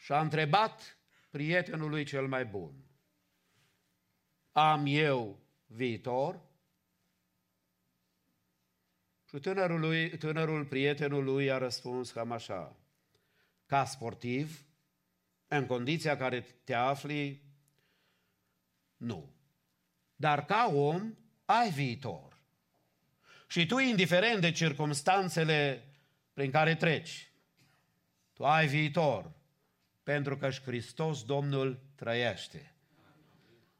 și a întrebat prietenul lui cel mai bun, am eu viitor? Și tânărul, lui, tânărul prietenul lui a răspuns cam așa, ca sportiv, în condiția care te afli, nu. Dar ca om, ai viitor. Și tu, indiferent de circumstanțele prin care treci, Tu ai viitor, pentru că și Hristos Domnul trăiește.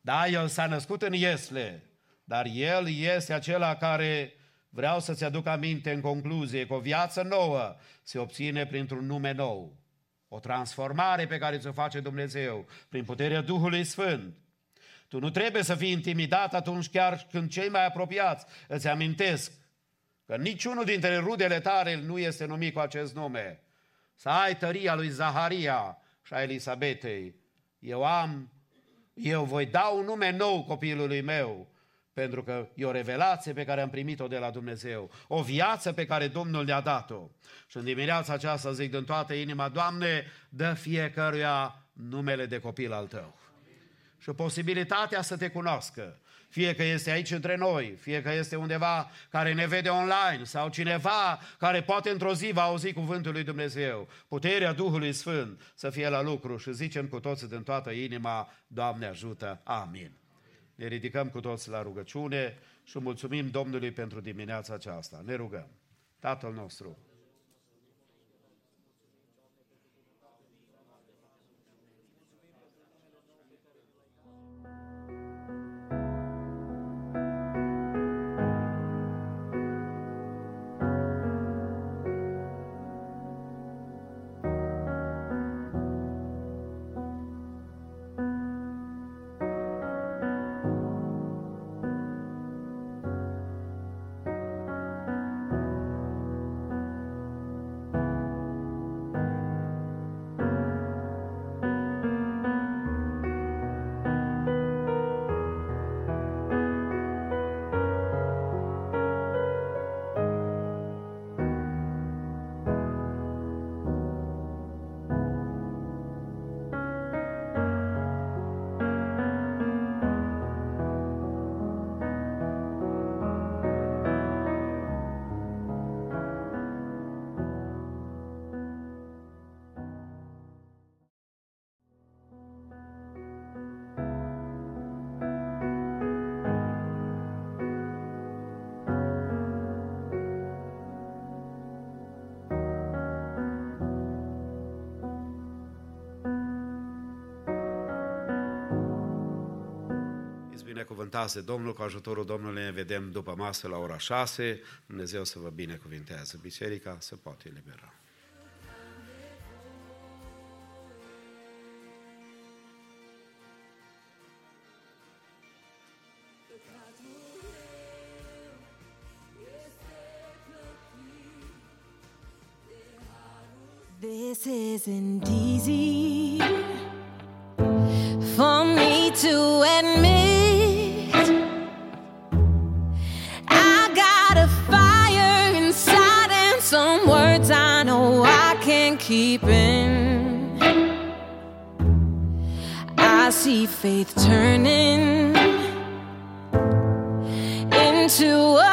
Da, El s-a născut în Iesle, dar El este acela care vreau să-ți aduc aminte în concluzie că o viață nouă se obține printr-un nume nou. O transformare pe care ți-o face Dumnezeu prin puterea Duhului Sfânt. Tu nu trebuie să fii intimidat atunci chiar când cei mai apropiați îți amintesc că niciunul dintre rudele tale nu este numit cu acest nume. Să ai tăria lui Zaharia și a Elisabetei. Eu am, eu voi da un nume nou copilului meu, pentru că e o revelație pe care am primit-o de la Dumnezeu, o viață pe care Domnul ne-a dat-o. Și în dimineața aceasta zic din toată inima, Doamne, dă fiecăruia numele de copil al Tău. Și posibilitatea să te cunoască, fie că este aici între noi, fie că este undeva care ne vede online sau cineva care poate într-o zi va auzi cuvântul lui Dumnezeu, puterea Duhului Sfânt să fie la lucru și zicem cu toți din toată inima, Doamne ajută, amin. Ne ridicăm cu toți la rugăciune și mulțumim Domnului pentru dimineața aceasta. Ne rugăm. Tatăl nostru, Îți binecuvântase Domnul, cu ajutorul Domnului ne vedem după masă la ora 6. Dumnezeu să vă binecuvintează. Biserica se poate elibera. This isn't easy for me to can't keep in. I see faith turning into a